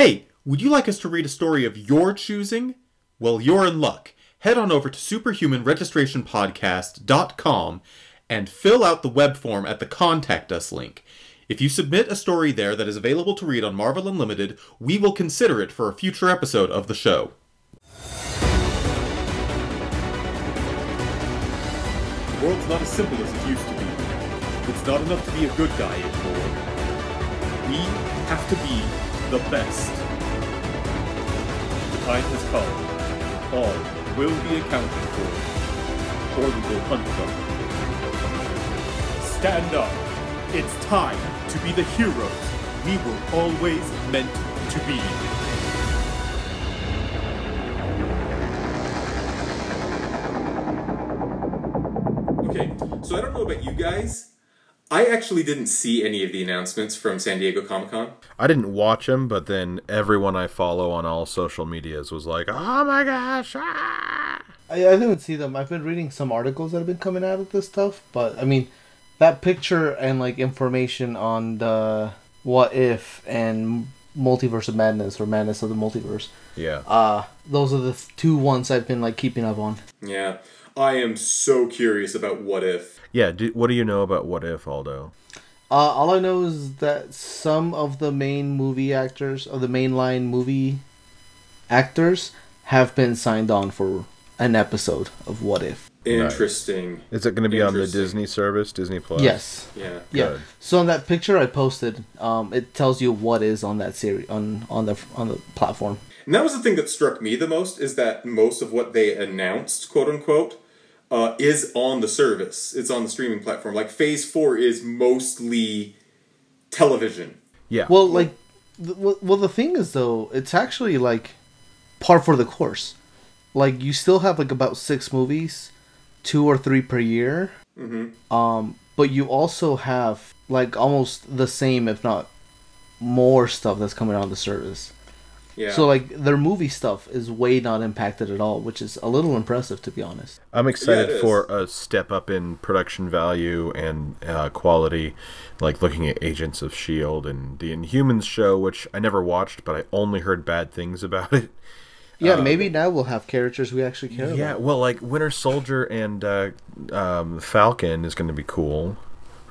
Hey, would you like us to read a story of your choosing? Well, you're in luck. Head on over to superhumanregistrationpodcast.com and fill out the web form at the Contact Us link. If you submit a story there that is available to read on Marvel Unlimited, we will consider it for a future episode of the show. The world's not as simple as it used to be. It's not enough to be a good guy anymore. We have to be the best. The time has come. All will be accounted for, or we will hunt them. Stand up. It's time to be the heroes we were always meant to be. Okay, so I don't know about you guys. I actually didn't see any of the announcements from San Diego Comic Con. I didn't watch them, but then everyone I follow on all social medias was like, "Oh my gosh!" Ah! I, I didn't see them. I've been reading some articles that have been coming out of this stuff, but I mean, that picture and like information on the what if and multiverse of madness or madness of the multiverse. Yeah. Uh those are the two ones I've been like keeping up on. Yeah, I am so curious about what if. Yeah. Do, what do you know about What If, Aldo? Uh, all I know is that some of the main movie actors, of the mainline movie actors, have been signed on for an episode of What If. Interesting. Is it going to be on the Disney service, Disney Plus? Yes. Yeah. Yeah. Good. So on that picture I posted, um, it tells you what is on that series on on the on the platform. And that was the thing that struck me the most is that most of what they announced, quote unquote, uh, is on the service. It's on the streaming platform. Like Phase Four is mostly television. Yeah. Well, like, th- well, well, the thing is though, it's actually like par for the course. Like you still have like about six movies, two or three per year. Mm-hmm. Um, but you also have like almost the same, if not more, stuff that's coming out on the service. Yeah. So like their movie stuff is way not impacted at all, which is a little impressive to be honest. I'm excited Yeah, for a step up in production value and uh, quality, like looking at Agents of S.H.I.E.L.D. And the Inhumans show, which I never watched, but I only heard bad things about it. Yeah, maybe now we'll have characters we actually care Yeah, about. Yeah, well, like Winter Soldier and uh, um, Falcon is going to be cool,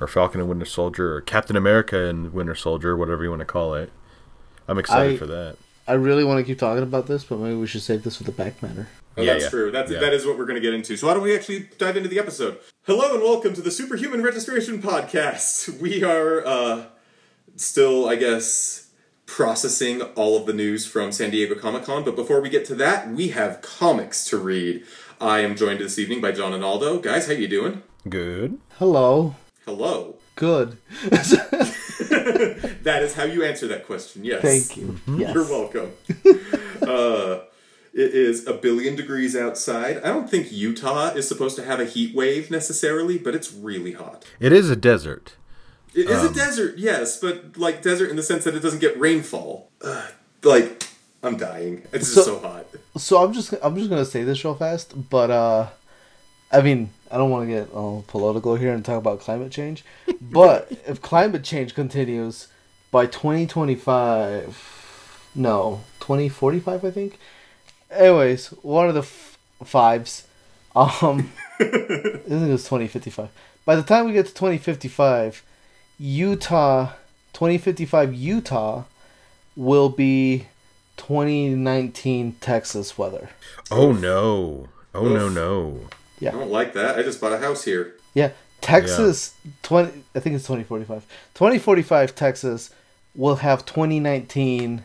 or Falcon and Winter Soldier, or Captain America and Winter Soldier, whatever you want to call it. I'm excited I- for that. I really want to keep talking about this, but maybe we should save this for the back matter. Oh, Yeah, that's yeah. true. That's Yeah. that is what we're going to get into. So why don't we actually dive into the episode? Hello and welcome to the Superhuman Registration Podcast. We are uh, still, I guess, processing all of the news from San Diego Comic Con. But before we get to that, we have comics to read. I am joined this evening by John and Aldo. Guys, how you doing? Good. Hello. Hello. Good. That is how you answer that question. Yes. Thank you. Yes. You're welcome. uh, it is a billion degrees outside. I don't think Utah is supposed to have a heat wave necessarily, but it's really hot. It is a desert. It is Um. a desert, yes, but like desert in the sense that it doesn't get rainfall. Ugh, like I'm dying. It's just so So- hot. So I'm just I'm just gonna say this real fast, but uh, I mean I don't want to get all political here and talk about climate change, but if climate change continues by 2025, no 2045 I think. Anyways, one of the f- fives, um, I think it was 2055. By the time we get to 2055, Utah, 2055 Utah, will be 2019 Texas weather. Oh no. Oh no Oof. No. I don't like that. I just bought a house here. Yeah, Texas 20 I think it's 2045. 2045 Texas will have 2019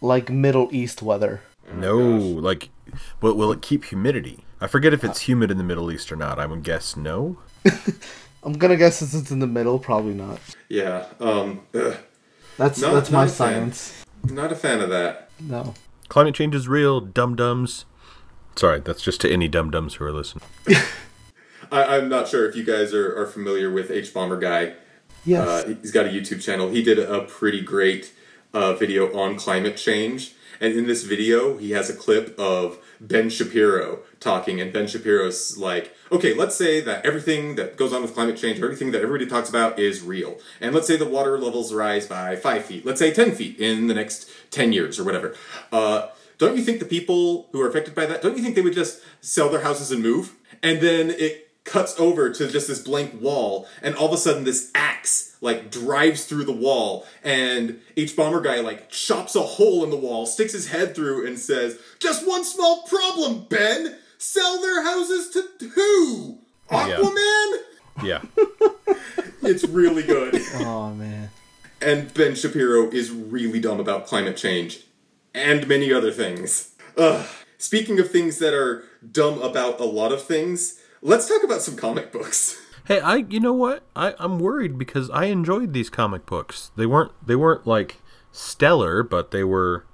like Middle East weather. no, like, but will it keep humidity? I forget if it's humid in the Middle East or not. I would guess no. I'm going to guess since it's in the middle, probably not. Yeah. Um. ugh, That's Not- that's not my a fan. science. not a fan of that. No. Climate change is real, dum dums. Sorry, that's just to any dum dums who are listening. I, I'm not sure if you guys are, are familiar with H Bomber Guy. Yes. Uh, he's got a YouTube channel. He did a pretty great a video on climate change. And in this video, he has a clip of Ben Shapiro talking, and Ben Shapiro's like, okay, let's say that everything that goes on with climate change, everything that everybody talks about is real. And let's say the water levels rise by five feet, let's say 10 feet in the next 10 years or whatever. Uh, don't you think the people who are affected by that, don't you think they would just sell their houses and move? And then it cuts over to just this blank wall, and all of a sudden this axe like drives through the wall, and H Bomber Guy like chops a hole in the wall, sticks his head through, and says, "Just one small problem, Ben. Sell their houses to who? Oh, Aquaman." Yeah. It's really good. Oh man. and Ben Shapiro is really dumb about climate change and many other things. Ugh. Speaking of things that are dumb about a lot of things, let's talk about some comic books. Hey, I you know what? I I'm worried because I enjoyed these comic books. They weren't they weren't like stellar, but they were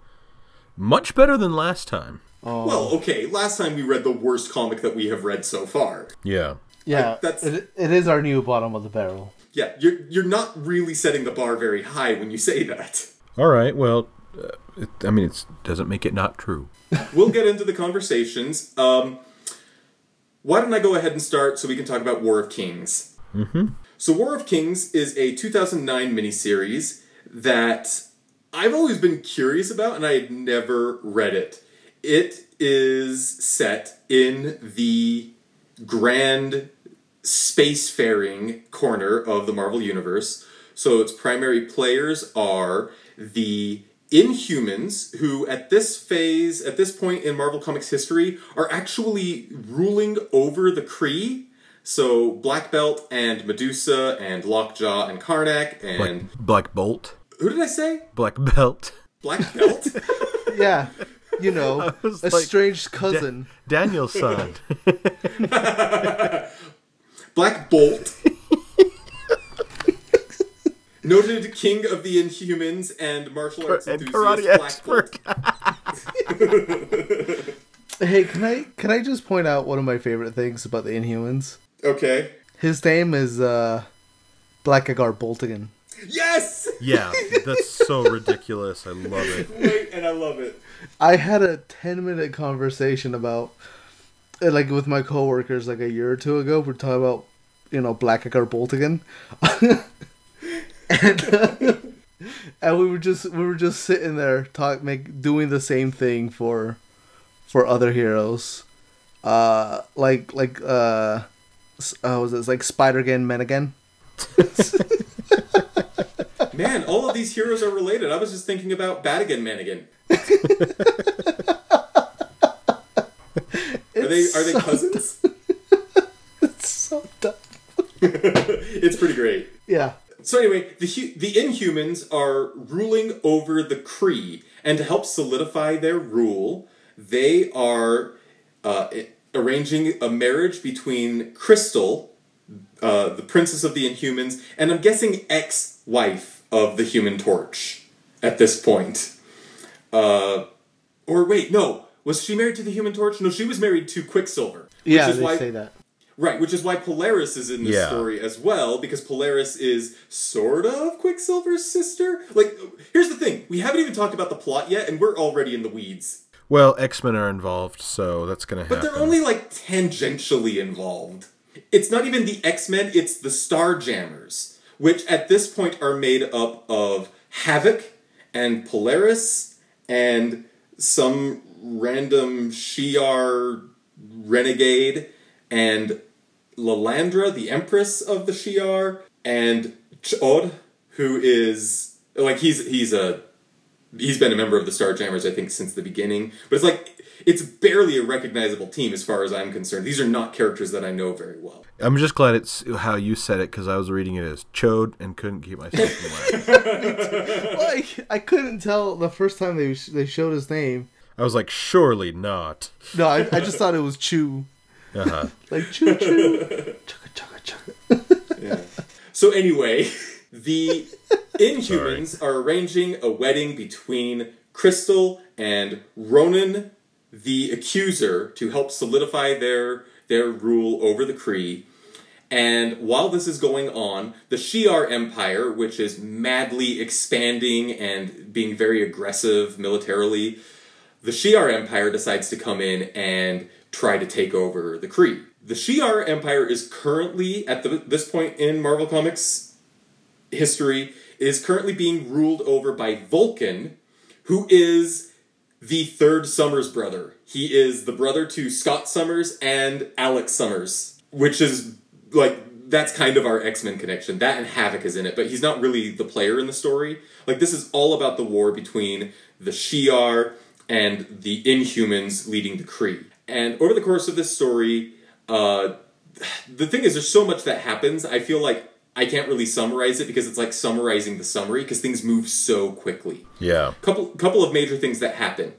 much better than last time. Oh. Well, okay, last time we read the worst comic that we have read so far. Yeah. yeah, that's- it, it is our new bottom of the barrel. Yeah, you're you're not really setting the bar very high when you say that. All right. Well, uh, it, I mean, it doesn't make it not true. We'll get into the conversations. Um, why don't I go ahead and start so we can talk about War of Kings? Mm-hmm. So, War of Kings is a 2009 miniseries that I've always been curious about, and I had never read it. It is set in the grand spacefaring corner of the Marvel Universe. So its primary players are the Inhumans, who at this phase, at this point in Marvel Comics history, are actually ruling over the Kree. So Black Belt and Medusa and Lockjaw and Karnak and Black Bolt, who did I say? Black Belt, Black Belt. Yeah, you know, was a like, strange cousin. Daniel-san. Black Bolt. Noted king of the Inhumans and martial arts and enthusiast karate Black Bolt. expert. Hey, can I can I just point out one of my favorite things about the Inhumans? Okay. His name is uh, Blackagar Boltagon. Yes! yeah, that's so ridiculous. I love it. Wait, and I love it. I had a ten minute conversation about, uh, like, with my coworkers like a year or two ago. We're talking about, you know, Blackagar Boltagon, and and we were just we were just sitting there talk make doing the same thing for, for other heroes, uh, like like uh, uh was it like Spider Again, Men Again. Man, all of these heroes are related. I was just thinking about Badigan Manigan. Are they are they so- cousins? It's so dumb. it's pretty great. Yeah. So anyway, the the Inhumans are ruling over the Kree, and to help solidify their rule, they are uh, arranging a marriage between Crystal, uh, the princess of the Inhumans, and I'm guessing ex-wife of the Human Torch at this point. Uh, or wait, no, was she married to the Human Torch? No, she was married to Quicksilver. Yeah, they why say that. Right, which is why Polaris is in this Yeah. story as well, because Polaris is sort of Quicksilver's sister. Like, here's the thing: we haven't even talked about the plot yet, and we're already in the weeds. Well, X Men are involved, so that's gonna happen. But they're only like tangentially involved. It's not even the X Men; it's the Starjammers, which at this point are made up of Havoc and Polaris and some random Shi'ar renegade and Lilandra, the Empress of the Shi'ar, and Ch'od, who is like he's he's a he's been a member of the Starjammers I think since the beginning, but it's like it's barely a recognizable team as far as I'm concerned. These are not characters that I know very well. I'm just glad it's how you said it because I was reading it as chode and couldn't keep myself from laughing. Like I couldn't tell the first time they they showed his name. I was like, surely not. No, I, I just thought it was Chew. Uh-huh. Like Chew Chew. chugga chugga chugga. Yeah. so anyway, the Inhumans are arranging a wedding between Crystal and Ronan the Accuser to help solidify their their rule over the Kree. And while this is going on, the Shi'ar Empire, which is madly expanding and being very aggressive militarily, the Shi'ar Empire decides to come in and try to take over the Kree. The Shi'ar Empire is currently, at the, this point in Marvel Comics history, is currently being ruled over by Vulcan, who is the third Summers brother. He is the brother to Scott Summers and Alex Summers, which is like that's kind of our X-Men connection. That and Havoc is in it, but he's not really the player in the story. Like this is all about the war between the Shi'ar and the Inhumans leading the Kree. And over the course of this story, uh, the thing is, there's so much that happens. I feel like I can't really summarize it because it's like summarizing the summary because things move so quickly. Yeah. Couple couple of major things that happen.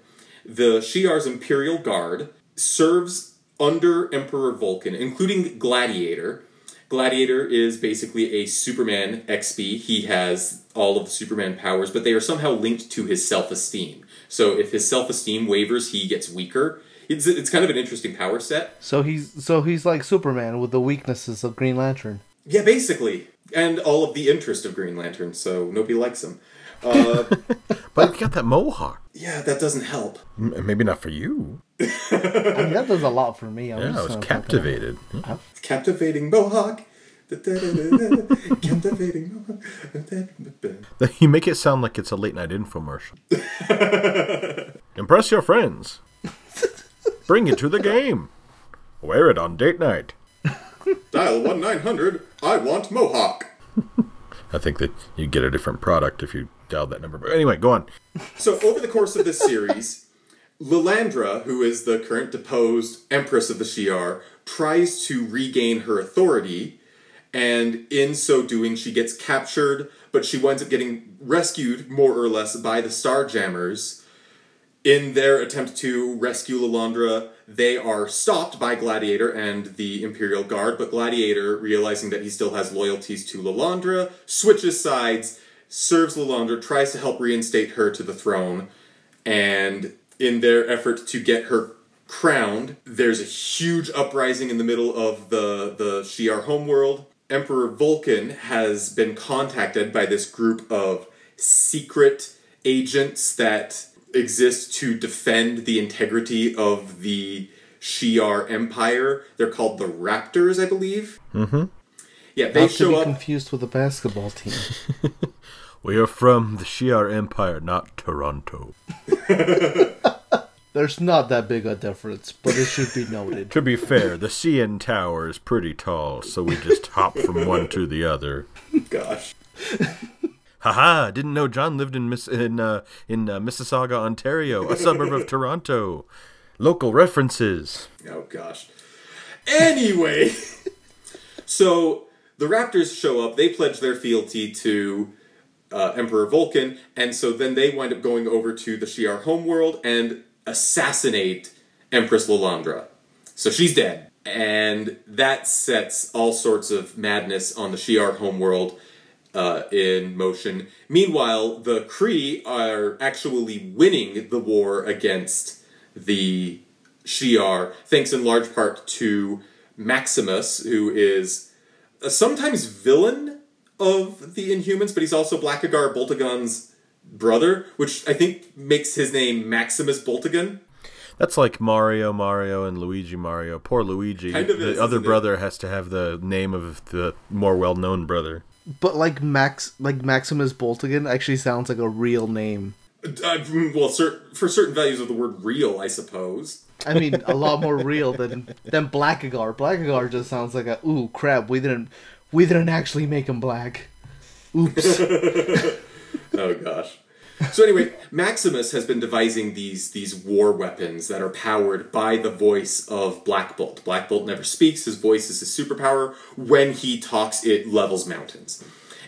The Shi'ar's Imperial Guard serves under Emperor Vulcan, including Gladiator. Gladiator is basically a Superman XP. He has all of the Superman powers, but they are somehow linked to his self-esteem. So if his self-esteem wavers, he gets weaker. It's it's kind of an interesting power set. So he's so he's like Superman with the weaknesses of Green Lantern. Yeah, basically, and all of the interest of Green Lantern. So nobody likes him. Uh, But you got that mohawk. yeah, that doesn't help. M- Maybe not for you. I mean, that does a lot for me. I'm Yeah, I was captivated. Hmm. Captivating Mohawk. Captivating Mohawk. You make it sound like it's a late night infomercial. Impress your friends. Bring it to the game. Wear it on date night. Dial 1 900. I want Mohawk. I think that you get a different product if you dial that number. But anyway, go on. So, over the course of this series, Lilandra, who is the current deposed Empress of the Shi'ar, tries to regain her authority, and in so doing, she gets captured, but she winds up getting rescued, more or less, by the Starjammers. In their attempt to rescue Lilandra, they are stopped by Gladiator and the Imperial Guard, but Gladiator, realizing that he still has loyalties to Lilandra, switches sides, serves Lilandra, tries to help reinstate her to the throne, and in their effort to get her crowned, there's a huge uprising in the middle of the, the Shi'ar homeworld. Emperor Vulcan has been contacted by this group of secret agents that exist to defend the integrity of the Shi'ar Empire. They're called the Raptors, I believe. Mm-hmm. Yeah, they Not to be up. confused with the basketball team. We are from the Shi'ar Empire, not Toronto. There's not that big a difference, but it should be noted. To be fair, the CN Tower is pretty tall, so we just hop from one to the other. Gosh. Haha! Didn't know John lived in Miss in uh, in uh, Mississauga, Ontario, a suburb of Toronto. Local references. Oh gosh. Anyway, so the Raptors show up. They pledge their fealty to uh, Emperor Vulcan, and so then they wind up going over to the Shi'ar homeworld and assassinate Empress Lilandra. So she's dead, and that sets all sorts of madness on the Shi'ar homeworld uh, in motion. Meanwhile, the Kree are actually winning the war against the Shi'ar, thanks in large part to Maximus, who is a sometimes villain of the Inhumans, but he's also Blackagar Boltagon's brother, which I think makes his name Maximus Boltagon. That's like Mario, Mario, and Luigi, Mario. Poor Luigi. Kind of the is, other isn't it? brother has to have the name of the more well-known brother. But like Max, like Maximus Boltagon actually sounds like a real name. Uh, well, cer- for certain values of the word real, I suppose. I mean, a lot more real than than Blackagar. Blackagar just sounds like a ooh crap. We didn't we didn't actually make him black. Oops. oh gosh. So anyway, Maximus has been devising these these war weapons that are powered by the voice of Black Bolt. Black Bolt never speaks; his voice is his superpower. When he talks, it levels mountains.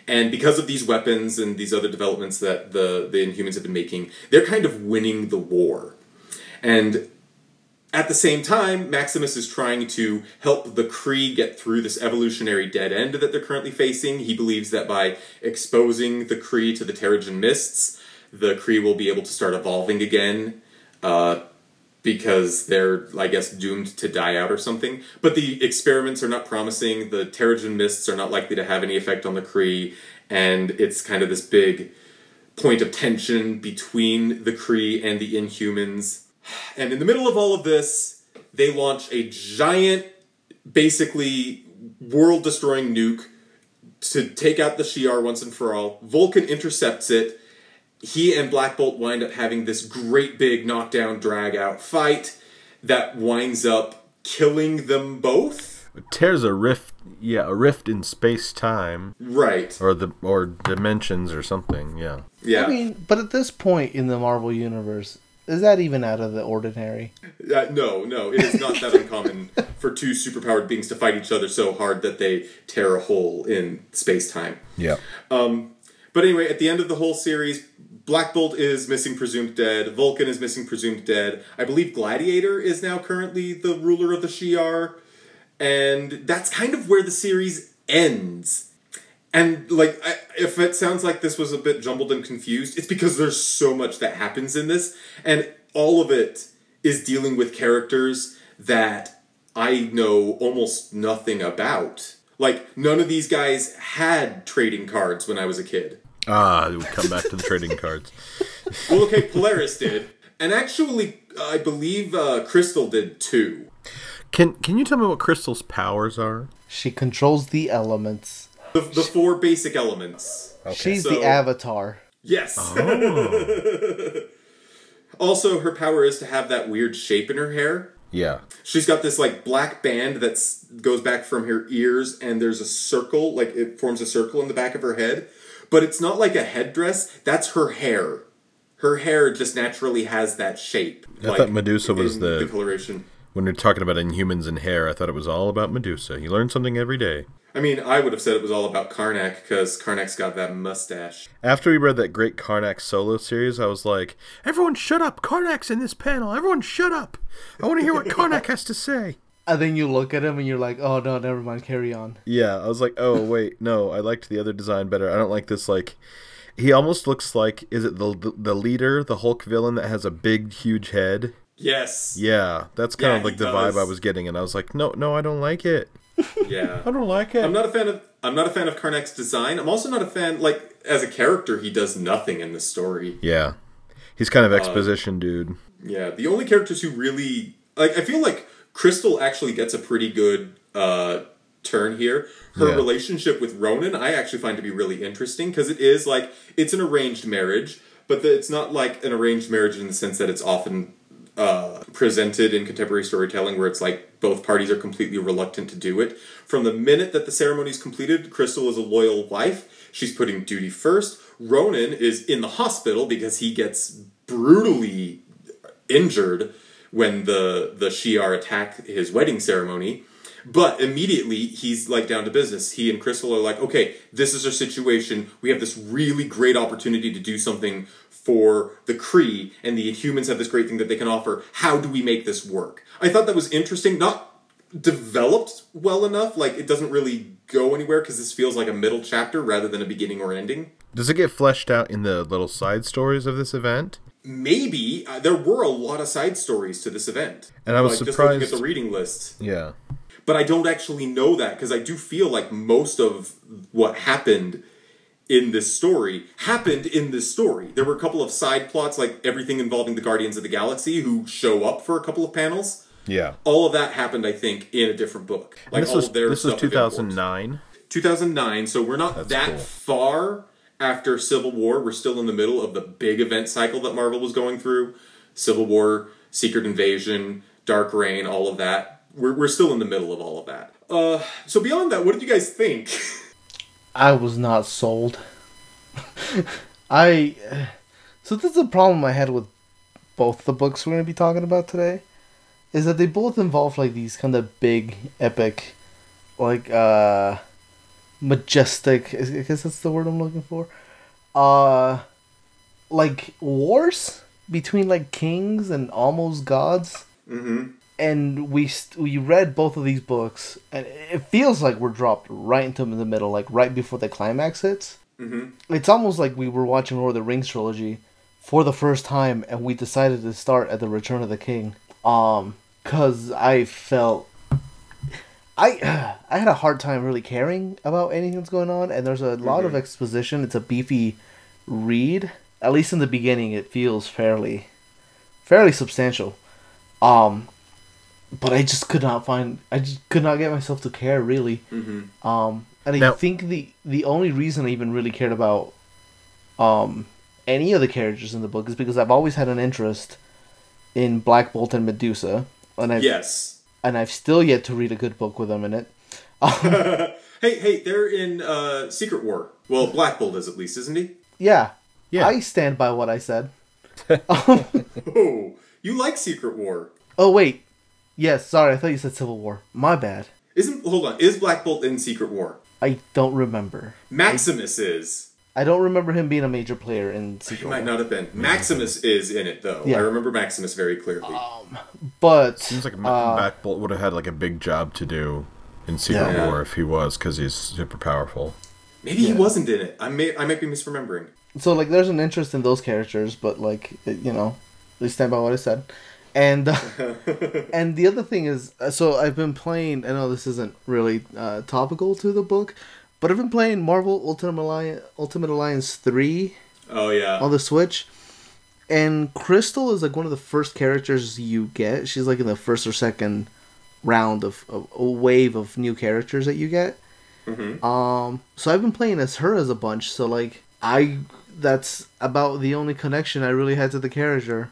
And because of these weapons and these other developments that the the Inhumans have been making, they're kind of winning the war. And at the same time, Maximus is trying to help the Kree get through this evolutionary dead end that they're currently facing. He believes that by exposing the Kree to the Terrigen mists, the Kree will be able to start evolving again. Uh, because they're, I guess, doomed to die out or something. But the experiments are not promising. The Terrigen mists are not likely to have any effect on the Kree, and it's kind of this big point of tension between the Kree and the Inhumans. And in the middle of all of this, they launch a giant, basically world destroying nuke to take out the Shi'ar once and for all. Vulcan intercepts it. He and Black Bolt wind up having this great big knockdown, drag out fight that winds up killing them both. It tears a rift, yeah, a rift in space time, Right. or the or dimensions or something. Yeah. Yeah. I mean, but at this point in the Marvel universe, is that even out of the ordinary? Uh, no, no, it is not that uncommon for two superpowered beings to fight each other so hard that they tear a hole in space time. Yeah. But anyway, at the end of the whole series, Black Bolt is missing, presumed dead. Vulcan is missing, presumed dead. I believe Gladiator is now currently the ruler of the Shi'ar. And that's kind of where the series ends. And, like, I, if it sounds like this was a bit jumbled and confused, it's because there's so much that happens in this. And all of it is dealing with characters that I know almost nothing about. Like, none of these guys had trading cards when I was a kid. Ah, we come back to the trading cards. Well, okay, Polaris did, and actually, I believe uh, Crystal did too. Can Can you tell me what Crystal's powers are? She controls the elements. The, the four basic elements. She's so- the avatar. Yes. Oh. also, her power is to have that weird shape in her hair. Yeah. She's got this like black band that goes back from her ears, and there's a circle, like it forms a circle in the back of her head. But it's not like a headdress. That's her hair. Her hair just naturally has that shape. I thought Medusa was in the- coloration. When you're talking about Inhumans and hair, I thought it was all about Medusa. You learn something every day. I mean, I would have said it was all about Karnak because Karnak's got that mustache. After we read that great Karnak solo series, I was like, everyone shut up! Karnak's in this panel! Everyone shut up! I want to hear what Karnak has to say! And then you look at him and you're like, oh no, never mind, carry on. Yeah, I was like, oh, wait, no, I liked the other design better. I don't like this, like. He almost looks like, is it the the leader, the Hulk villain that has a big, huge head? Yes. Yeah, that's kind Yeah, of like he the vibe. I was getting, and I was like, no, no, I don't like it. Yeah. I don't like it. I'm not a fan of I'm not a fan of Karnak's design. I'm also not a fan like as a character he does nothing in the story. Yeah, he's kind of uh, exposition dude. Yeah, the only characters who really like I feel like Crystal actually gets a pretty good uh turn here. Her Yeah. relationship with Ronan I actually find to be really interesting because it is like it's an arranged marriage, but the, it's not like an arranged marriage in the sense that it's often uh, presented in contemporary storytelling where it's like both parties are completely reluctant to do it. From the minute that the ceremony is completed, Crystal is a loyal wife. She's putting duty first. Ronan is in the hospital because he gets brutally injured when the the Shi'ar attack his wedding ceremony. But immediately he's like down to business. He and Crystal are like, okay, this is our situation. We have this really great opportunity to do something for the Kree, and the humans have this great thing that they can offer. How do we make this work? I thought that was interesting. Not developed well enough. Like it doesn't really go anywhere because this feels like a middle chapter rather than a beginning or ending. Does it get fleshed out in the little side stories of this event? Maybe uh, there were a lot of side stories to this event, And I was like, just looking at surprised- the reading list. Yeah. but I don't actually know that because I do feel like most of what happened in this story happened in this story. There were a couple of side plots, like everything involving the Guardians of the Galaxy, who show up for a couple of panels. Yeah. All of that happened, I think, in a different book. Like And this all was of their this was stuff of 2009. 2009, so we're not that cool. far after Civil War. We're still in the middle of the big event cycle that Marvel was going through. Civil War, Secret Invasion, Dark Reign, all of that. We're, we're still in the middle of all of that. Uh, so beyond that, what did you guys think? I was not sold. I. So this is a problem I had with both the books we're going to be talking about today, is that they both involve like these kind of big, epic, like uh, majestic. I guess that's the word I'm looking for. Uh, like wars between like kings and almost gods mm-hmm. and we st- we read both of these books, and it feels like we're dropped right into the middle, like right before the climax hits. Mm-hmm. It's almost like we were watching Lord of the Rings trilogy for the first time, and we decided to start at the Return of the King. Um, cause I felt I I had a hard time really caring about anything that's going on, and there's a lot of exposition. It's a beefy read. At least in the beginning, it feels fairly fairly substantial. Um, but I just could not find. I just could not get myself to care really. Mm-hmm. Um, and I Now- think the the only reason I even really cared about um any of the characters in the book is because I've always had an interest in Black Bolt and Medusa, and I've Yes. And I've still yet to read a good book with them in it. Um, hey, hey, they're in uh, Secret War. Well, Black Bolt is at least, isn't he? yeah, Yeah. I stand by what I said. Oh, you like Secret War? Oh wait, yes, sorry, I thought you said Civil War. My bad. Isn't hold on? Is Black Bolt in Secret War? I don't remember. Maximus is. I don't remember him being a major player in Secret. He might War. not have been. Maximus is in it though. Yeah. I remember Maximus very clearly. But Seems like uh, Black Bolt would have had like a big job to do in Secret Yeah. War if he was, because he's super powerful. Maybe he wasn't in it. I may I might be misremembering. so like there's an interest in those characters but like it- you know they stand by what i said and uh, and the other thing is uh, so i've been playing i know this isn't really uh, topical to the book but i've been playing marvel ultimate alliance ultimate alliance 3 Oh yeah. on the switch and crystal is like one of the first characters you get she's like in the first or second round of, of a wave of new characters that you get Mhm. um, so I've been playing as her as a bunch. So like I, that's about the only connection I really had to the character.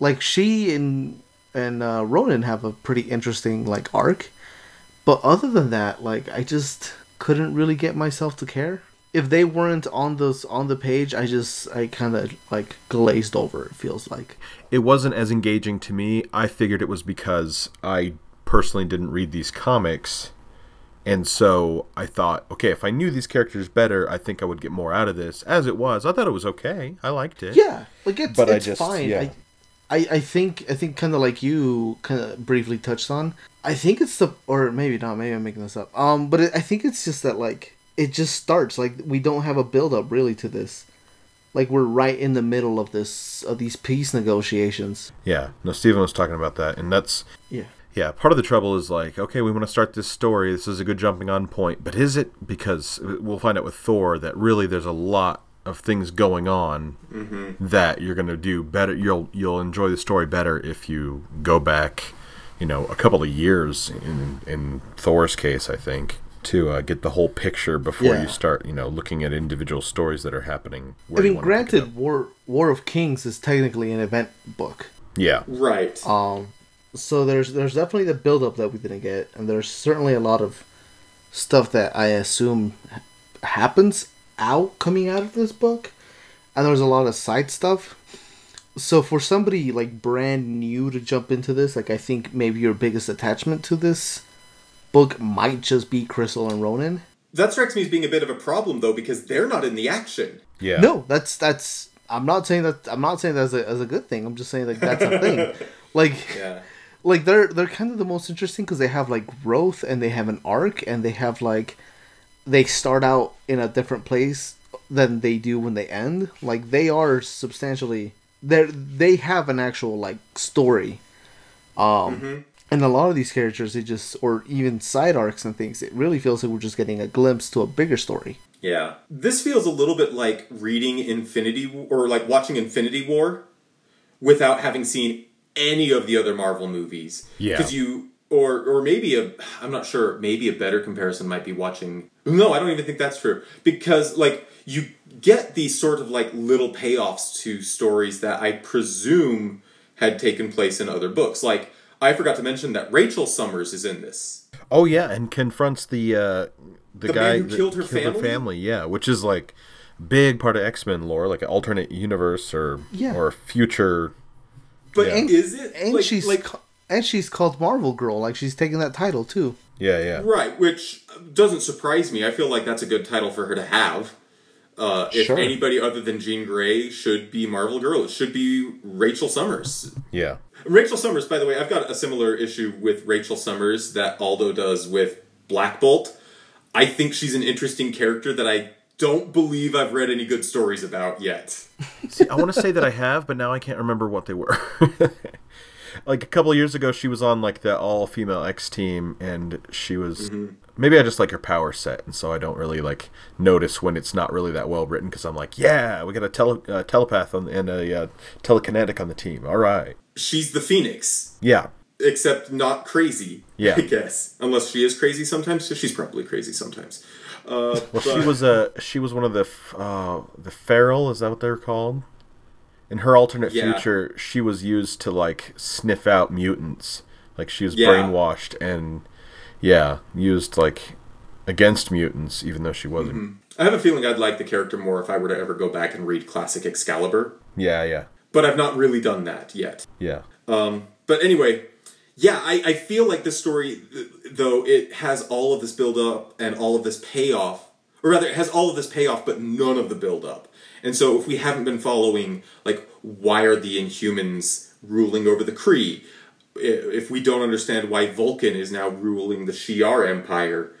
Like she and and uh, Ronan have a pretty interesting like arc, but other than that, like I just couldn't really get myself to care. If they weren't on those on the page, I just I kind of like glazed over. It feels like. It wasn't as engaging to me. I figured it was because I personally didn't read these comics. And so I thought, okay, if I knew these characters better, I think I would get more out of this. As it was, I thought it was okay. I liked it. Yeah, like it's But I it's just- fine. yeah. I, I I think I think kind of like you kind of briefly touched on. I think it's the or maybe not. Maybe I'm making this up. Um, but it, I think it's just that like it just starts like we don't have a build up really to this. Like we're right in the middle of this of these peace negotiations. Yeah. No, Stephen was talking about that. And that's, Yeah. yeah, part of the trouble is like, okay, we want to start this story. This is a good jumping on point. But is it? Because we'll find out with Thor that really there's a lot of things going on that you're going to do better. You'll you'll enjoy the story better if you go back, you know, a couple of years in in Thor's case, I think, to uh, get the whole picture before Yeah. you start, you know, looking at individual stories that are happening. I where you mean, wanna pick it up. granted, War War of Kings is technically an event book. yeah, Right. Um, so there's there's definitely the build up that we didn't get, and there's certainly a lot of stuff that I assume happens out coming out of this book, and there's a lot of side stuff. So for somebody like brand new to jump into this, like I think maybe your biggest attachment to this book might just be Crystal and Ronan. that strikes me as being a bit of a problem though, because they're not in the action. yeah. No, that's that's. I'm not saying that. I'm not saying that's a, as a good thing. I'm just saying like that's a thing. Like Yeah. like they're they're kind of the most interesting because they have like growth and they have an arc and they have like they start out in a different place than they do when they end like they are substantially they they have an actual like story um and a lot of these characters they just or even side arcs and things it really feels like we're just getting a glimpse to a bigger story Yeah. This feels a little bit like reading Infinity War, or like watching Infinity War without having seen any of the other Marvel movies. Yeah. Because you or or maybe a I'm not sure, maybe a better comparison might be watching No, I don't even think that's true. Because like you get these sort of like little payoffs to stories that I presume had taken place in other books. Like I forgot to mention that Rachel Summers is in this. Oh yeah, and confronts the uh, the, The guy man who that killed her family? Yeah, which is like big part of X Men lore, like an alternate universe or Yeah. or future. But Yeah. is it and like, she's like ca- and she's called marvel girl like she's taking that title too Yeah, yeah, Right, which doesn't surprise me. I feel like that's a good title for her to have. Uh, if Sure. anybody other than Jean Grey should be Marvel Girl, it should be Rachel Summers. yeah. Rachel Summers, by the way, I've got a similar issue with Rachel Summers that Aldo does with Black Bolt. I think she's an interesting character that I don't believe I've read any good stories about yet. See, I want to say that I have, but now I can't remember what they were. like a couple years ago, she was on like the all female X team, and she was. Maybe I just like her power set, and so I don't really like notice when it's not really that well written because I'm like, yeah, we got a tele- uh, telepath on and a uh, telekinetic on the team. All right, She's the Phoenix, yeah, except not crazy. Yeah. I guess unless she is crazy sometimes. So she's probably crazy sometimes. Uh, Well, she was a she was one of the f- uh, the feral. Is that what they're called? In her alternate Yeah. future, she was used to like sniff out mutants. Like she was Yeah. brainwashed and yeah, used like against mutants, even though she wasn't. Mm-hmm. I have a feeling I'd like the character more if I were to ever go back and read classic Excalibur, Yeah, yeah, but I've not really done that yet. yeah. Um, but anyway, yeah, I, I feel like this story, th- though it has all of this build up and all of this payoff, or rather, it has all of this payoff, but none of the build up. And so, if we haven't been following, like, why are the Inhumans ruling over the Kree? If we don't understand why Vulcan is now ruling the Shi'ar Empire,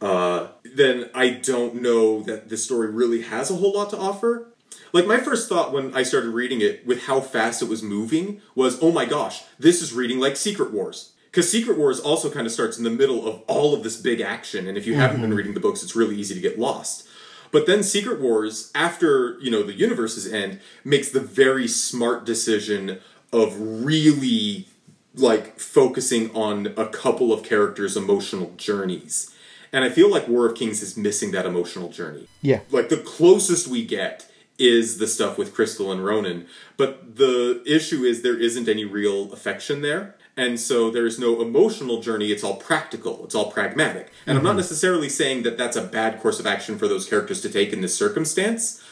uh, then I don't know that this story really has a whole lot to offer. Like my first thought when I started reading it, with how fast it was moving, was, "Oh my gosh, this is reading like Secret Wars." Because Secret Wars also kind of starts in the middle of all of this big action, and if you haven't been reading the books, it's really easy to get lost. But then Secret Wars, after you know the universe's end, makes the very smart decision of really like focusing on a couple of characters' emotional journeys. And I feel like War of Kings is missing that emotional journey. Yeah. Like the closest we get is the stuff with Crystal and Ronan, but the issue is there isn't any real affection there. And so there's no emotional journey, it's all practical, it's all pragmatic. And I'm not necessarily saying that that's a bad course of action for those characters to take in this circumstance,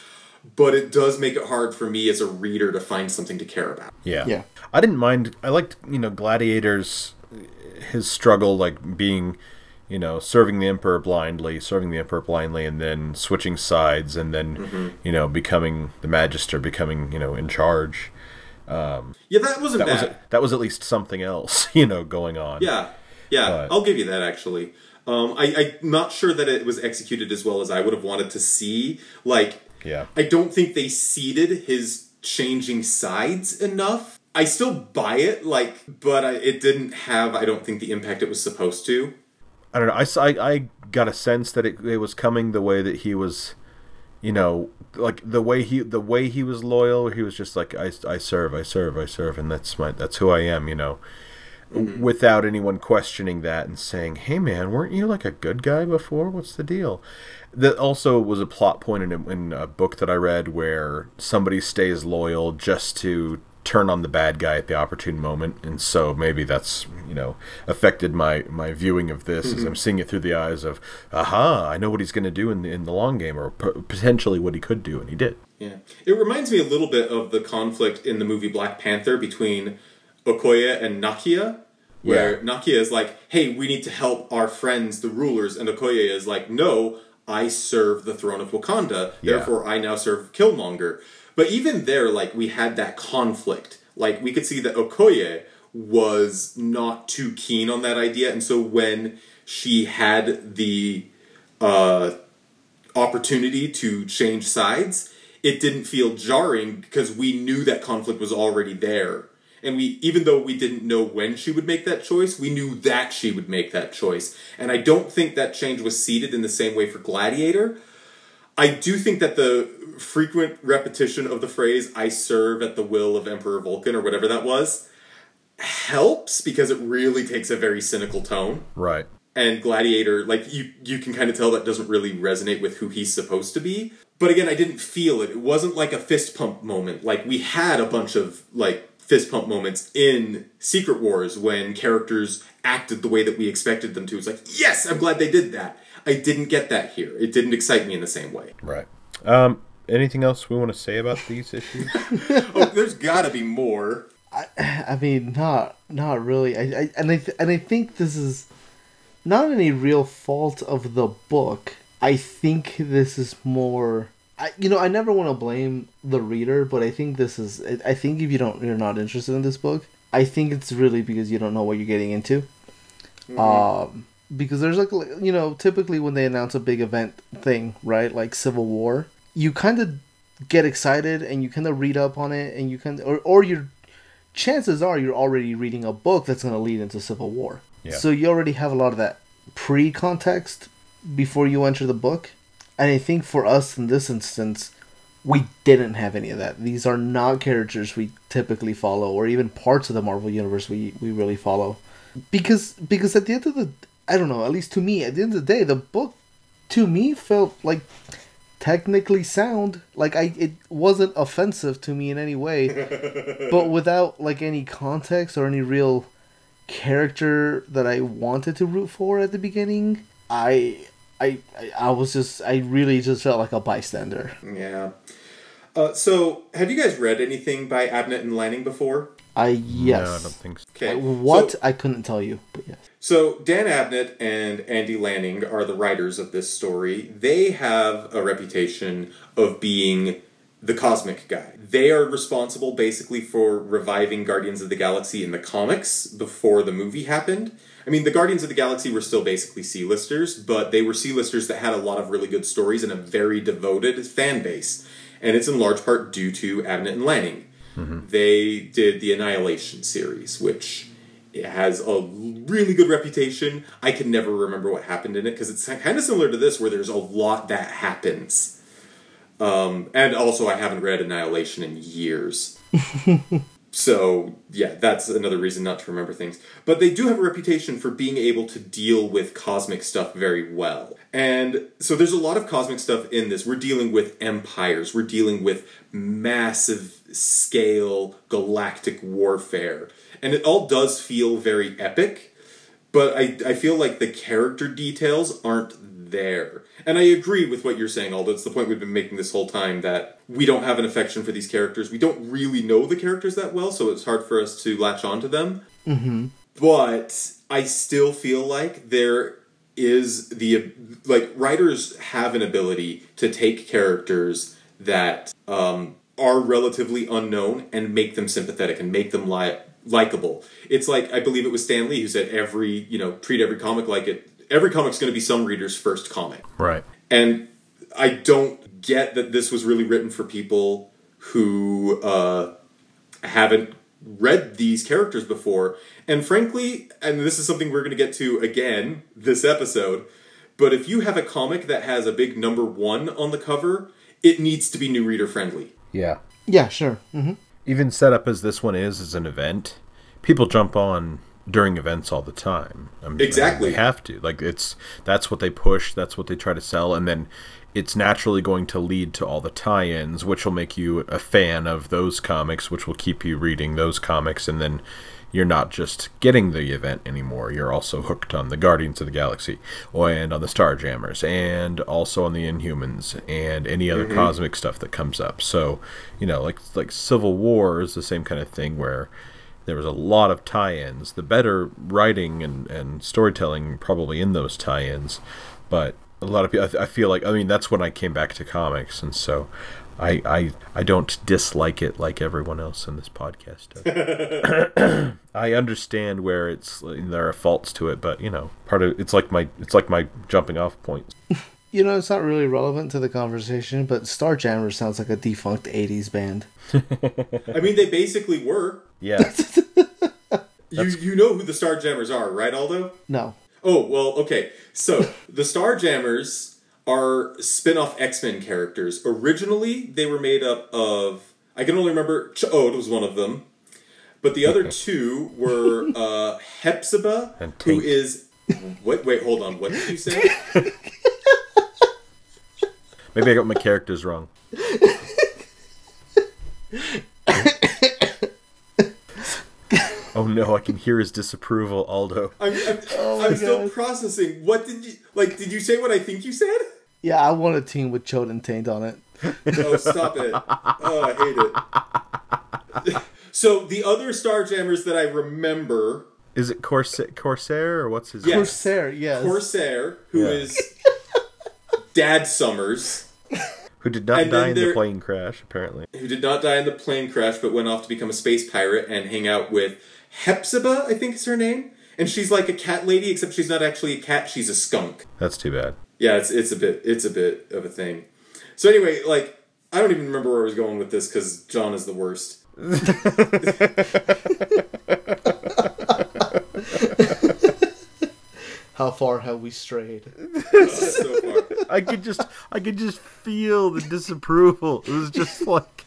but it does make it hard for me as a reader to find something to care about. Yeah. Yeah. I didn't mind. I liked, you know, Gladiator's his struggle, like being, you know, serving the Emperor blindly, serving the Emperor blindly, and then switching sides, and then, Mm-hmm. you know, becoming the Majestor, becoming, you know, in charge. Yeah, that wasn't That was bad. that was at least something else, you know, going on. Yeah, yeah, But- I'll give you that actually. Um, I, I'm not sure that it was executed as well as I would have wanted to see. Like, Yeah. I don't think they seeded his changing sides enough. I still buy it, like, but I, it didn't have, I don't think, the impact it was supposed to. I don't know. i i got a sense that it, it was coming the way that he was, you know, like the way he the way he was loyal. He was just like I, I serve, I serve, I serve, and that's my that's who I am. You know, mm-hmm. without anyone questioning that and saying, "Hey, man, weren't you like a good guy before? What's the deal?" That also was a plot point in a, in a book that I read where somebody stays loyal just to turn on the bad guy at the opportune moment, and so maybe that's you know affected my my viewing of this as mm-hmm. I'm seeing it through the eyes of, aha, I know what he's going to do in the in the long game, or p- potentially what he could do, and he did. Yeah. It reminds me a little bit of the conflict in the movie Black Panther between Okoye and Nakia, where Yeah. Nakia is like, hey, we need to help our friends, the rulers, and Okoye is like, no, I serve the throne of Wakanda, Yeah. therefore I now serve Killmonger. But even there, like, we had that conflict. Like, we could see that Okoye was not too keen on that idea, and so when she had the uh, opportunity to change sides, it didn't feel jarring because we knew that conflict was already there. And we even though we didn't know when she would make that choice, we knew that she would make that choice. And I don't think that change was seeded in the same way for Gladiator. I do think that the frequent repetition of the phrase I serve at the will of Emperor Vulcan or whatever that was helps because it really takes a very cynical tone. Right. and gladiator like you you can kind of tell that doesn't really resonate with who he's supposed to be. But again i didn't feel it. It wasn't like a fist pump moment. Like we had a bunch of like fist pump moments in secret wars when characters acted the way that we expected them to. It's like yes i'm glad they did that. I didn't get that here. It didn't excite me in the same way. Right. Um. Anything else we want to say about these issues? oh there's gotta be more I I mean, not not really. I, I and I th- and I think this is not any real fault of the book. I think this is more. I, you know, I never want to blame the reader, but I think this is. I- I think if you don't, you're not interested in this book. I think it's really because you don't know what you're getting into. Um, because there's like you know typically when they announce a big event thing right like civil war you kind of get excited and you kind of read up on it and you can or, or your chances are you're already reading a book that's going to lead into civil war. Yeah. so you already have a lot of that pre-context before you enter the book. And i think for us in this instance we didn't have any of that. These are not characters we typically follow or even parts of the marvel universe we, we really follow. Because because at the end of the i don't know at least to me at the end of the day the book to me felt like technically sound like i it wasn't offensive to me in any way but without like any context or any real character that i wanted to root for at the beginning i i i, I was just i really just felt like a bystander Yeah. Uh, so, have you guys read anything by Abnett and Lanning before? i yes No, I don't think so. Okay. what So, i couldn't tell you but yes so Dan Abnett and Andy Lanning are the writers of this story. They have a reputation of being the cosmic guy. They are responsible basically for reviving Guardians of the Galaxy in the comics before the movie happened. I mean, the Guardians of the Galaxy were still basically C-listers, but they were C-listers that had a lot of really good stories and a very devoted fan base. And it's in large part due to Abnett and Lanning. Mm-hmm. They did the Annihilation series, which it has a really good reputation. I can never remember what happened in it because it's kind of similar to this, where there's a lot that happens. Um, and also, I haven't read Annihilation in years. so, yeah, that's another reason not to remember things. But they do have a reputation for being able to deal with cosmic stuff very well. And so there's a lot of cosmic stuff in this. We're dealing with empires, we're dealing with massive scale galactic warfare. And it all does feel very epic, but I, I feel like the character details aren't there. And I agree with what you're saying, Aldo. It's the point we've been making this whole time that we don't have an affection for these characters. We don't really know the characters that well, so it's hard for us to latch onto them. Mm-hmm. But I still feel like there is the like writers have an ability to take characters that um, are relatively unknown and make them sympathetic and make them li- likable. It's like I believe it was Stan Lee who said every you know treat every comic like it. Every comic's going to be some reader's first comic. Right. And I don't get that this was really written for people who uh, haven't read these characters before. And frankly, and this is something we're going to get to again this episode, but if you have a comic that has a big number one on the cover, it needs to be new reader friendly. Yeah. yeah sure hmm Even set up as this one is as an event, people jump on during events all the time. I mean, Exactly. They have to. Like it's that's what they push, that's what they try to sell, and then it's naturally going to lead to all the tie-ins, which will make you a fan of those comics, which will keep you reading those comics, and then you're not just getting the event anymore. You're also hooked on the Guardians of the Galaxy, oh, and on the Starjammers, and also on the Inhumans, and any other mm-hmm. cosmic stuff that comes up. So, you know, like like Civil War is the same kind of thing where there was a lot of tie-ins. The better writing and, and storytelling probably in those tie-ins, but a lot of people. I, I feel like I mean that's when I came back to comics, and so I I I don't dislike it like everyone else in this podcast does. I understand where it's there are faults to it, but you know, part of it's like my it's like my jumping off point. You know, it's not really relevant to the conversation, but Starjammer sounds like a defunct 80s band. I mean, they basically were. Yeah, You, you know who the Starjammers are, right, Aldo? No. Oh, well, okay. So, the Starjammers are spin off X Men characters. Originally, they were made up of. I can only remember. Ch'od was one of them. But the other two were uh, Hepzibah, And who Wait, wait, hold on. What did you say? maybe I got my characters wrong. oh no, I can hear his disapproval, Aldo. I'm, I'm, Oh I'm still processing. What did you. Like, did you say what I think you said? Yeah, I want a team with Chode and Taint on it. Oh, stop it. Oh, I hate it. so, the other Starjammers that I remember Is it Corsair, Corsair or what's his Yeah. name? Corsair, yes. Corsair, who Yeah. is Dad Summers, Who did not And die in the plane crash, apparently. who did not die in the plane crash but went off to become a space pirate and hang out with Hepzibah, I think is her name. and she's like a cat lady, except she's not actually a cat; she's a skunk. That's too bad. Yeah, it's it's a bit it's a bit of a thing. So anyway, like I don't even remember where I was going with this because John is the worst. How far have we strayed? so far. I could just, I could just feel the disapproval. It was just like,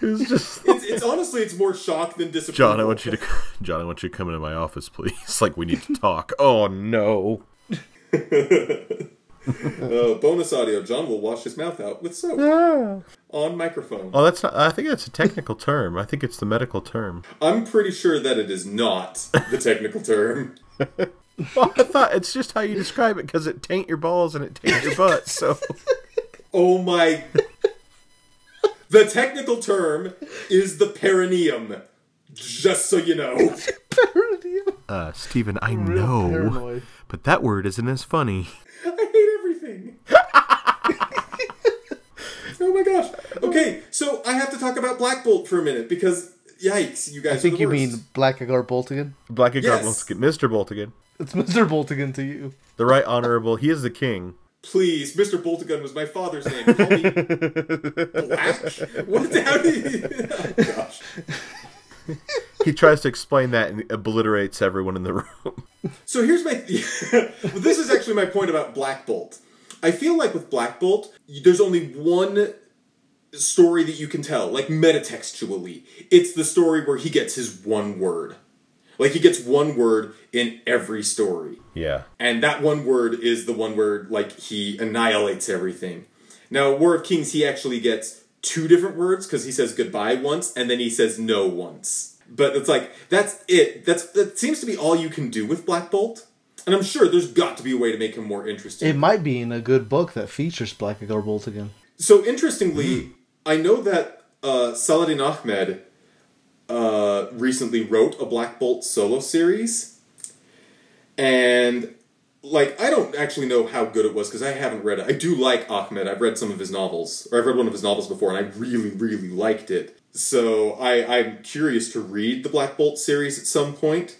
it was just. It's, it's honestly it's more shock than disappointment. John, I want you to, John, I want you to come into my office, please. Like we need to talk. Oh no. Uh, bonus audio: John will wash his mouth out with soap on microphone. Oh, that's not. I think that's a technical term. I think it's the medical term. I'm pretty sure that it is not the technical term. Well, I thought it's just how you describe it because it taint your balls and it taint your butt. So Oh my! The technical term is the perineum. Just so you know. Uh, Steven, I Real know, paranoid. but that word isn't as funny. I hate everything. oh my gosh. Okay, so I have to talk about Black Bolt for a minute because yikes, you guys. I think are the you worst. mean Blackagar Boltagon. Blackagar Yes. Boltagon, Mr. Boltagon, It's Mr. Boltagon to you. the right honorable. He is the king. Please, Mr. Boltagon was my father's name. Call me Black. What? Do you? Oh gosh. He tries to explain that and obliterates everyone in the room. So here's my. well, this is actually my point about Black Bolt. I feel like with Black Bolt, there's only one story that you can tell, like metatextually. It's the story where he gets his one word. Like he gets one word in every story. Yeah. And that one word is the one word like he annihilates everything. Now, War of Kings, he actually gets two different words because he says goodbye once and then he says no once. But it's like that's it. That's that seems to be all you can do with Black Bolt. And I'm sure there's got to be a way to make him more interesting. It might be in a good book that features Black Bolt again. So interestingly, I know that uh, Saladin Ahmed uh, recently wrote a Black Bolt solo series, and like I don't actually know how good it was because I haven't read it. I do like Ahmed. I've read some of his novels, or I've read one of his novels before, and I really, really liked it. So I, I'm curious to read the Black Bolt series at some point.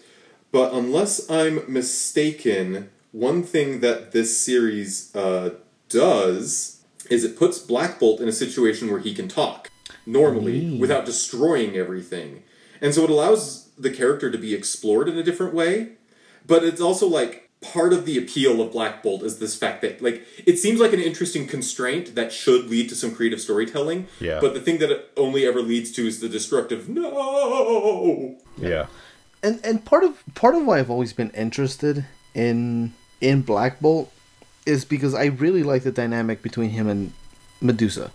But unless I'm mistaken, one thing that this series uh, does is it puts Black Bolt in a situation where he can talk normally without destroying everything. And so it allows the character to be explored in a different way. But it's also like part of the appeal of Black Bolt is this fact that like it seems like an interesting constraint that should lead to some creative storytelling. Yeah. But the thing that it only ever leads to is the destructive no. Yeah. and and part of part of why I've always been interested in in Black Bolt is because I really like the dynamic between him and Medusa.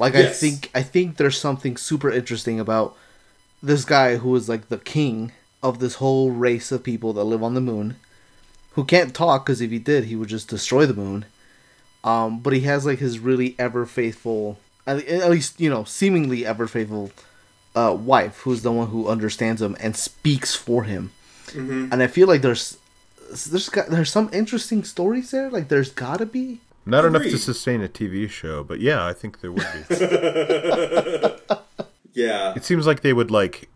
Like I think I think there's something super interesting about this guy who is like the king of this whole race of people that live on the moon, who can't talk because if he did, he would just destroy the moon. Um, but he has like his really ever faithful, at at least you know, seemingly ever faithful uh, wife, who's the one who understands him and speaks for him. And I feel like there's there's got, there's some interesting stories there. Like there's gotta be. Not enough to sustain a TV show, but yeah, I think there would be. Yeah. it seems like they would like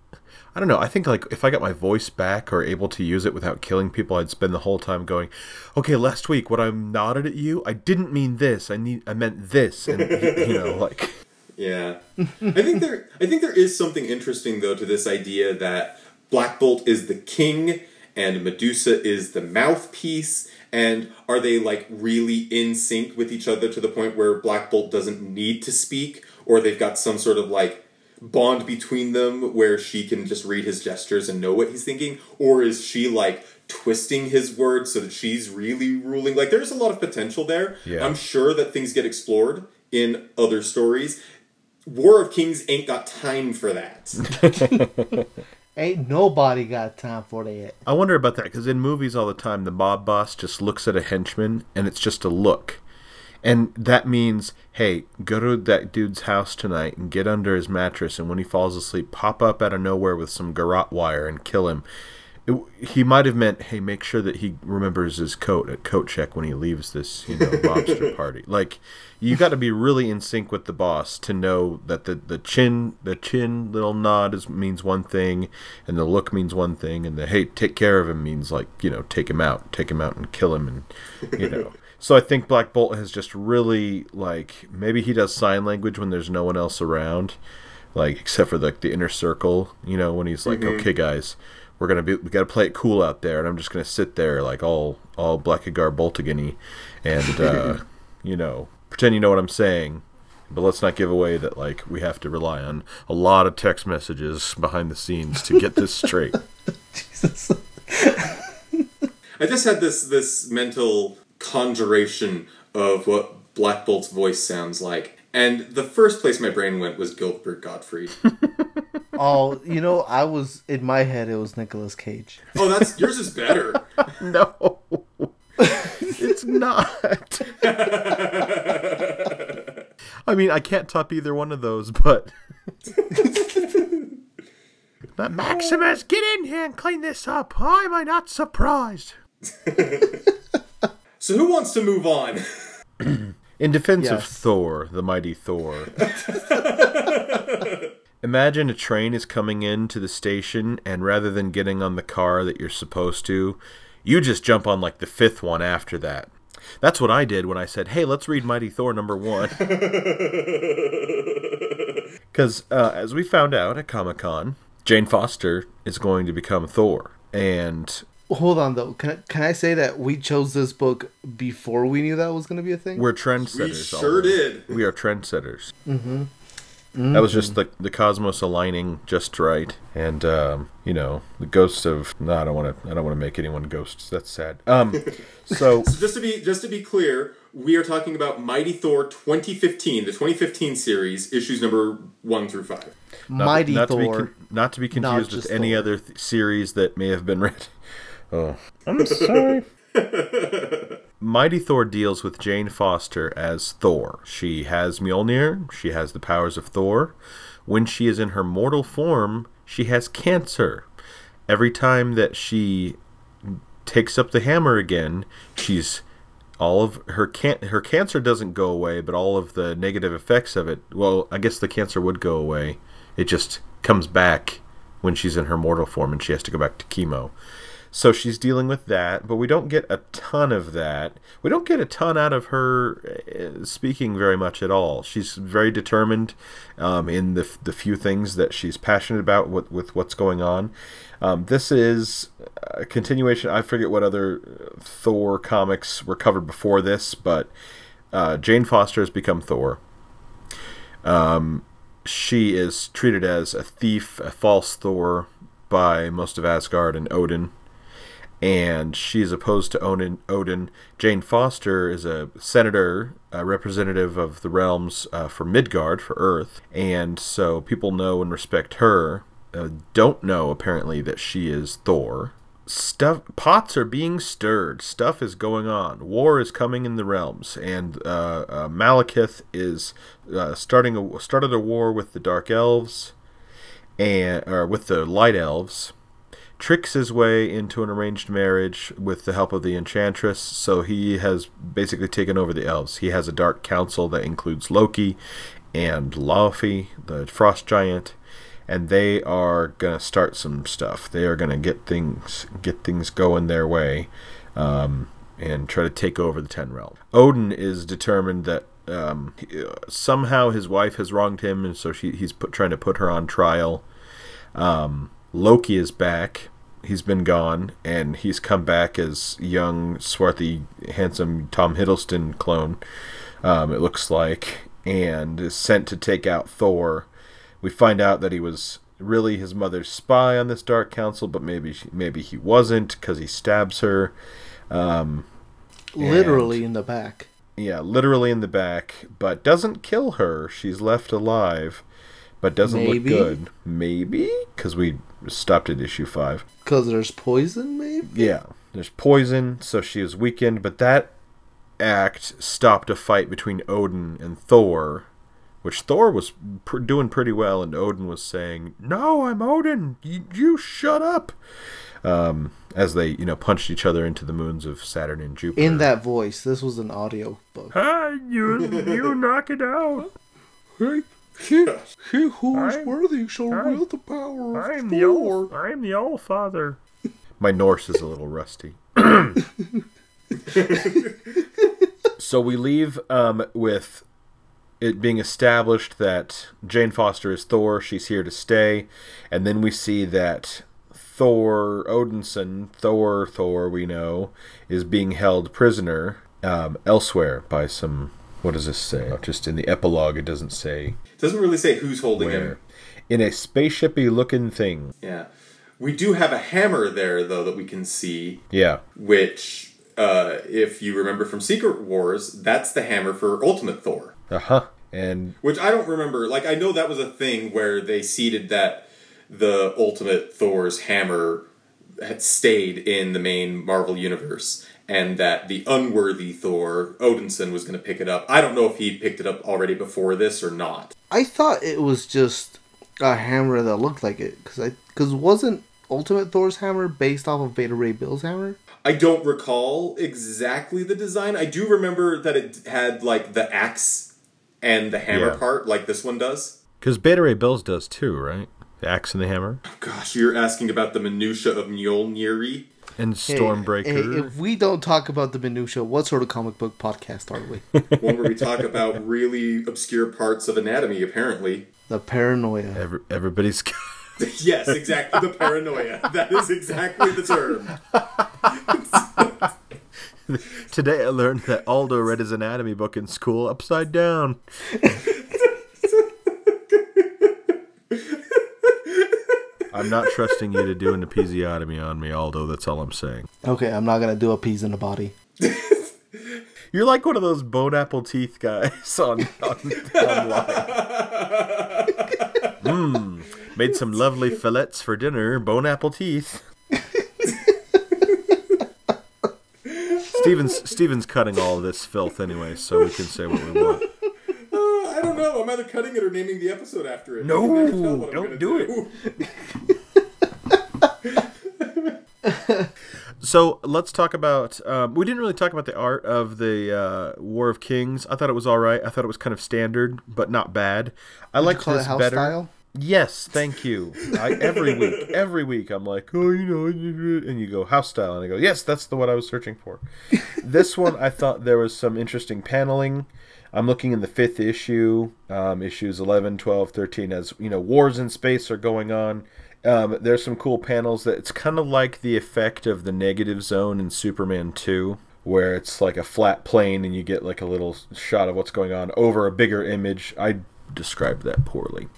I don't know. I think like if I got my voice back or able to use it without killing people, I'd spend the whole time going, "Okay, last week when I nodded at you, I didn't mean this. I need I meant this." And you know, like Yeah. I think there I think there is something interesting though to this idea that Black Bolt is the king and Medusa is the mouthpiece and are they like really in sync with each other to the point where Black Bolt doesn't need to speak? Or they've got some sort of like bond between them where she can just read his gestures and know what he's thinking? Or is she like twisting his words so that she's really ruling? Like there's a lot of potential there. Yeah. i'm sure that things get explored in other stories. War of kings ain't got time for that Ain't nobody got time for that. I wonder about that because in movies all the time, the mob boss just looks at a henchman and it's just a look. And that means, hey, go to that dude's house tonight and get under his mattress, and when he falls asleep, pop up out of nowhere with some garrote wire and kill him. It, he might have meant, hey, make sure that he remembers his coat at coat check when he leaves this, you know, lobster party. Like, you got to be really in sync with the boss to know that the, the chin the chin little nod is means one thing, and the look means one thing, and the hey, take care of him means like you know, take him out, take him out and kill him, and you know. So I think Black Bolt has just really like maybe he does sign language when there's no one else around, like except for like the inner circle, you know, when he's like, mm-hmm. okay, guys we're gonna be we gotta play it cool out there and i'm just gonna sit there like all all blackagar boltigany and uh you know pretend you know what i'm saying. But let's not give away that like we have to rely on a lot of text messages behind the scenes to get this straight. Jesus. I just had this this mental conjuration of what Black Bolt's voice sounds like, and the first place my brain went was Gilbert Gottfried. Oh, you know, I was in my head. It was Nicolas Cage. oh, that's yours is better. no it's not i mean i can't top either one of those but but maximus get in here and clean this up why am i not surprised So who wants to move on? In defense of Thor, the mighty Thor. Imagine a train is coming in to the station, and rather than getting on the car that you're supposed to, you just jump on like the fifth one after that. That's what I did when I said, "Hey, let's read Mighty Thor number one." Because uh, as we found out at Comic Con, Jane Foster is going to become Thor, and Hold on though. Can I, can I say that we chose this book before we knew that was going to be a thing? we're trendsetters. We sure already. did. We are trendsetters. Mm-hmm. That was just the the cosmos aligning just right, and um, you know the ghosts of. No, I don't want to. I don't want to make anyone ghosts. That's sad. Um, so So just to be just to be clear, we are talking about Mighty Thor 2015, the 2015 series, issues number one through five. not, Mighty not To be Thor. con- not to be confused with any Thor. other th- series that may have been read. Oh, I'm sorry. Mighty Thor deals with Jane Foster as Thor. She has Mjolnir. She has the powers of Thor. When she is in her mortal form, she has cancer. Every time that she takes up the hammer again, she's all of her can her cancer doesn't go away, but all of the negative effects of it. Well, I guess the cancer would go away. It just comes back when she's in her mortal form and she has to go back to chemo. So she's dealing with that, but we don't get a ton of that. We don't get a ton out of her uh, speaking very much at all. She's very determined um, in the, the few things that she's passionate about with, with what's going on. Um, this is a continuation. I forget what other uh, Thor comics were covered before this, but uh, Jane Foster has become Thor she is treated as a thief, a false Thor by most of Asgard and Odin. And she is opposed to Odin. Odin. Jane Foster is a senator, a representative of the realms uh, for Midgard, for Earth. And so people know and respect her. Uh, don't know, apparently, that she is Thor. Stuff pots are being stirred. Stuff is going on. War is coming in the realms, and uh, uh, Malekith is uh, starting a started a war with the Dark Elves, and or with the Light Elves. Tricks his way into an arranged marriage with the help of the Enchantress. So he has basically taken over the elves. He has a dark council that includes Loki and Laufey, the Frost Giant and they are gonna start some stuff. They are gonna get things get things going their way, um, and try to take over the Ten Realm. Odin is determined that um, uh, somehow his wife has wronged him, and so she, he's put, trying to put her on trial. Um, Loki is back. He's been gone, and he's come back as young, swarthy, handsome Tom Hiddleston clone. Um, it looks like, and is sent to take out Thor. We find out that he was really his mother's spy on this Dark Council, but maybe she, maybe he wasn't because he stabs her. Um, Literally in the back. yeah, literally in the back, but doesn't kill her. She's left alive, but doesn't Maybe. look good. Maybe because we stopped at issue five. Because there's poison, maybe? Yeah, there's poison, so she is weakened, but that act stopped a fight between Odin and Thor, which Thor was pr- doing pretty well, and Odin was saying, "No, I'm Odin. You, you shut up." um, as they you know punched each other into the moons of Saturn and Jupiter. In that voice, this was an audio book. ah, you you knock it out. He, he who is I'm- worthy shall I'm- wield the power I'm the all I'm the all father. My Norse is a little rusty. so we leave um, with it being established that Jane Foster is Thor. She's here to stay, and then we see that Thor Odinson, Thor, Thor, we know, is being held prisoner um, elsewhere by some. What does this say? Just in the epilogue, it doesn't say It doesn't really say who's holding where. him. In a spaceshipy looking thing. Yeah. We do have a hammer there, though, that we can see, Yeah. which, uh, if you remember from Secret Wars, that's the hammer for Ultimate Thor. Uh huh. And Which I don't remember. Like, I know that was a thing where they seeded that the Ultimate Thor's hammer had stayed in the main Marvel universe, and that the unworthy Thor, Odinson, was going to pick it up. I don't know if he picked it up already before this or not. I thought it was just a hammer that looked like it because I because wasn't Ultimate Thor's hammer based off of Beta Ray Bill's hammer? I don't recall exactly the design. I do remember that it had like the axe and the hammer Yeah. part, like this one does. because Beta Ray Bills does too, right? The axe and the hammer Gosh, you're asking about the minutia of Mjolnir. And Hey, Stormbreaker. hey, if we don't talk about the minutia, what sort of comic book podcast are we? One where we talk about really obscure parts of anatomy, apparently. the paranoia. Every, everybody's yes, exactly. The paranoia. That is exactly the term. today. I learned that Aldo read his anatomy book in school upside down. I'm not trusting you to do an episiotomy on me, Aldo. That's all I'm saying. Okay, I'm not gonna do a piece in the body. You're like one of those bone apple teeth guys on, on online. Mmm. Made some lovely fillets for dinner. Bone apple teeth. Steven's Steven's cutting all of this filth anyway, so we can say what we want. Uh, I don't know. I'm either cutting it or naming the episode after it. No, You can never tell what I'm don't gonna do So let's talk about. Um, we didn't really talk about the art of the uh, War of Kings. I thought it was all right. I thought it was kind of standard, but not bad. I Like this house better. style. Yes, thank you. I, every week, every week, I'm like, oh, you know, and you go house style, and I go, yes, that's the one I was searching for. this one, I thought there was some interesting paneling. I'm looking in the fifth issue, um, issues 11, 12, 13, as you know, wars in space are going on. Um, there's some cool panels that it's kind of like the effect of the negative zone in Superman 2, where it's like a flat plane and you get like a little shot of what's going on over a bigger image. I described that poorly.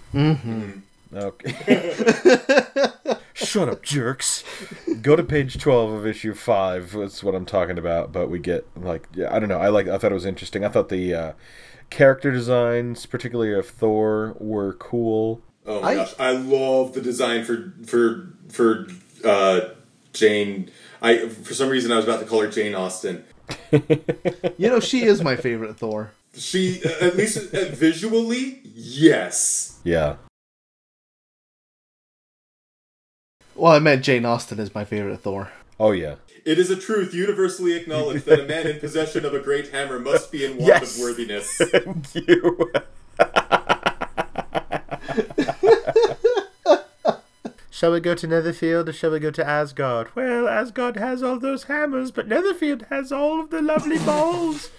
Okay. Shut up, jerks. Go to page 12 of issue 5. That's what I'm talking about, but we get like yeah, I don't know. I like I thought it was interesting. I thought the uh, character designs, particularly of Thor, were cool. Oh my I- gosh, I love the design for for for uh, Jane. I for some reason I was about to call her Jane Austen. You know, she is my favorite Thor. She at least uh, visually, yes. Yeah. Well, I meant Jane Austen is my favorite Thor. Oh yeah. It is a truth universally acknowledged that a man in possession of a great hammer must be in want Yes. of worthiness. Thank you. Shall we go to Netherfield or shall we go to Asgard? Well, Asgard has all those hammers, but Netherfield has all of the lovely balls.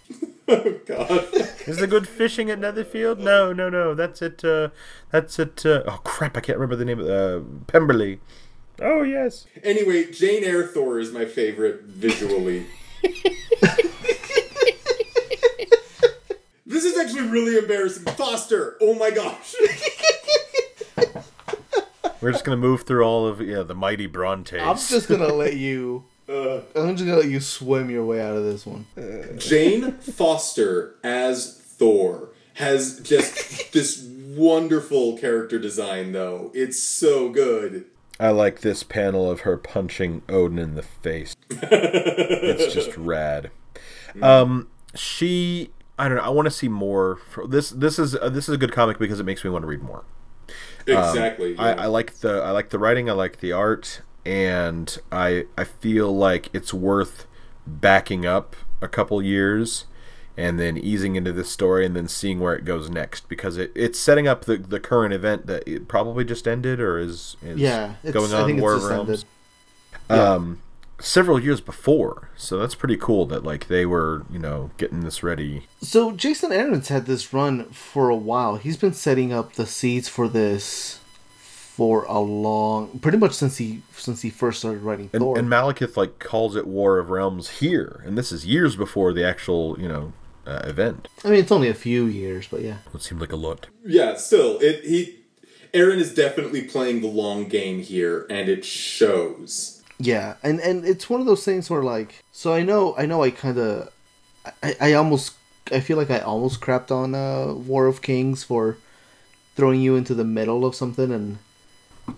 oh God. Is there good fishing at Netherfield? No, no, no. That's at uh, that's at uh, oh crap! I can't remember the name of uh, Pemberley. Oh yes. Anyway, Jane Eyre Thor is my favorite visually. this is actually really embarrassing. Foster, oh my gosh. We're just gonna move through all of yeah the mighty Brontes. I'm just gonna let you. Uh, I'm just gonna let you swim your way out of this one. Jane Foster as Thor has just this wonderful character design, though. It's so good. I like this panel of her punching Odin in the face. it's just rad. Um, she, I don't know. I want to see more. For, this this is uh, this is a good comic because it makes me want to read more. Exactly. I, yeah. I like the I like the writing. I like the art. and I I feel like it's worth backing up a couple years and then easing into this story and then seeing where it goes next because it, it's setting up the, the current event that it probably just ended or is, is Yeah, it's, going I on think War it's just Realms ended. Yeah. um, several years before. So that's pretty cool that like they were, you know, getting this ready. So Jason Aaron's had this run for a while. He's been setting up the seeds for this for a long, pretty much since he since he first started writing And, Thor. and Malekith like calls it War of Realms here, and this is years before the actual, you know, uh, event. I mean, it's only a few years, but yeah. It seemed like a lot. Yeah, still, it he Aaron is definitely playing the long game here, and it shows. Yeah, and and it's one of those things where like, so I know, I know, I kind of, I, I almost, I feel like I almost crapped on uh, War of Kings for throwing you into the middle of something and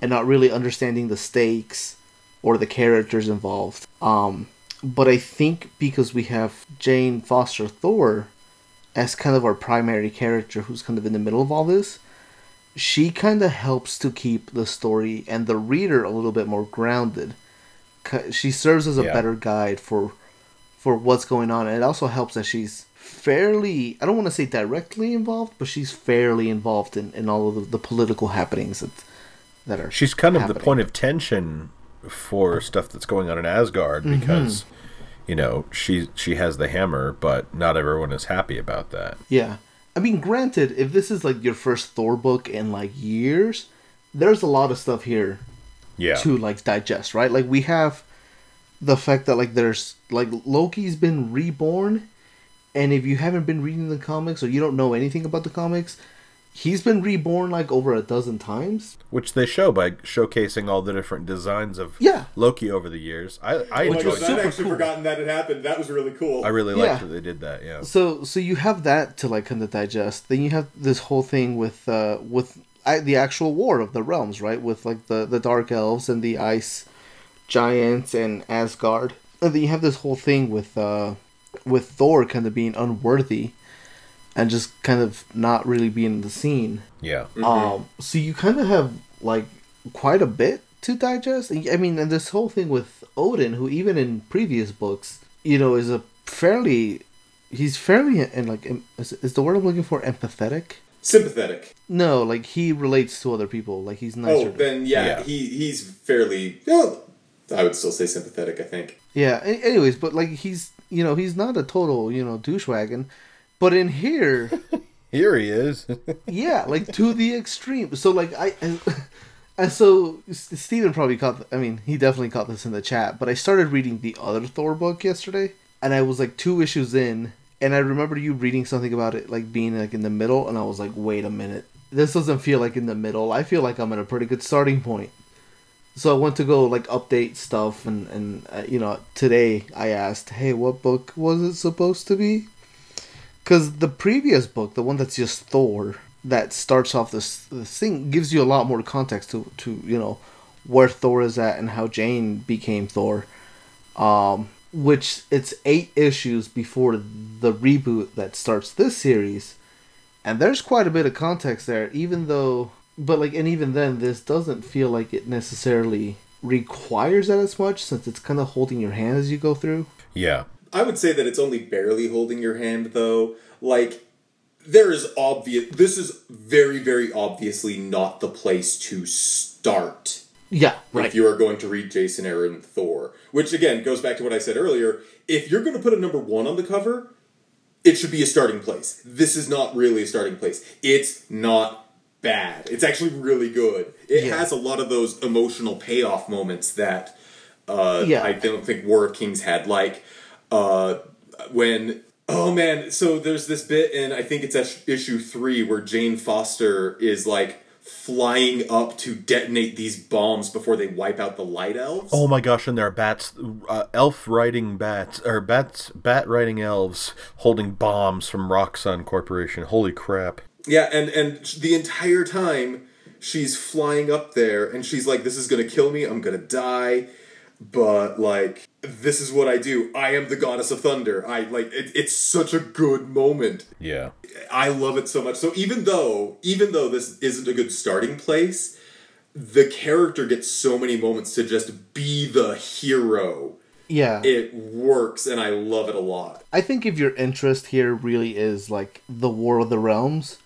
and not really understanding the stakes or the characters involved. Um, but I think because we have Jane Foster Thor as kind of our primary character, who's kind of in the middle of all this, she kind of helps to keep the story and the reader a little bit more grounded. She serves as a Yeah. better guide for for what's going on, and it also helps that she's fairly I don't want to say directly involved, but she's fairly involved in, in all of the, the political happenings that that are She's kind of the point of tension for stuff that's going on in Asgard Mm-hmm. because, you know, she she has the hammer, but not everyone is happy about that. Yeah. I mean, granted, if this is like your first Thor book in like years, there's a lot of stuff here Yeah. to like digest, right? Like we have the fact that like there's like Loki's been reborn, and if you haven't been reading the comics or you don't know anything about the comics, he's been reborn like over a dozen times. Which they show by showcasing all the different designs of Yeah. Loki over the years. I, I Oh my enjoyed gosh, that. I'd super actually cool. forgotten that it happened. That was really cool. I really liked Yeah. that they did that, yeah. So so you have that to like kind of digest. Then you have this whole thing with uh with I, the actual war of the realms, right? With like the the dark elves and the ice giants and Asgard. And then you have this whole thing with uh with Thor kind of being unworthy and just kind of not really being in the scene. Yeah. Um, so you kind of have like quite a bit to digest. I mean, and this whole thing with Odin, who even in previous books, you know, is a fairly, he's fairly and like is, is the word I'm looking for empathetic? Sympathetic. No, like he relates to other people. Like he's nicer. Oh, then yeah, Yeah. he he's fairly. Well, I would still say sympathetic. I think. Yeah. a- Anyways, but like he's you know he's not a total you know douchewagon, but in here. Here he is. yeah, like to the extreme. So like I, and, and so S- Steven probably caught. I mean, he definitely caught this in the chat. But I started reading the other Thor book yesterday, and I was like two issues in, and I remember you reading something about it like being like in the middle, and I was like, wait a minute, this doesn't feel like in the middle. I feel like I'm at a pretty good starting point. So I went to go like update stuff, and and uh, you know today I asked, hey, what book was it supposed to be? Because the previous book, the one that's just Thor, that starts off this, this thing, gives you a lot more context to, to you know where Thor is at and how Jane became Thor. Um, which it's eight issues before the reboot that starts this series, and there's quite a bit of context there. Even though, but like, and even then, this doesn't feel like it necessarily requires that as much since it's kind of holding your hand as you go through. yeah. I would say that it's only barely holding your hand, though. Like, there is obvious. This is very, very obviously not the place to start Yeah, right. if you are going to read Jason Aaron Thor. Which, again, goes back to what I said earlier. If you're going to put a number one on the cover, it should be a starting place. This is not really a starting place. It's not bad. It's actually really good. It Yeah. has a lot of those emotional payoff moments that uh, Yeah. I don't think War of Kings had. Like uh, when oh man, so there's this bit in I think it's issue three where Jane Foster is like flying up to detonate these bombs before they wipe out the light elves. Oh my gosh, and there are bats, uh, elf riding bats, or bats, bat riding elves holding bombs from Roxxon Corporation. Holy crap. Yeah, and and the entire time she's flying up there, and she's like, "This is gonna kill me. I'm gonna die." But like, this is what I do. I am the goddess of thunder. I like. It, it's such a good moment. Yeah. I love it so much. So even though even though this isn't a good starting place, the character gets so many moments to just be the hero. Yeah. It works, and I love it a lot. I think if your interest here really is like the War of the Realms,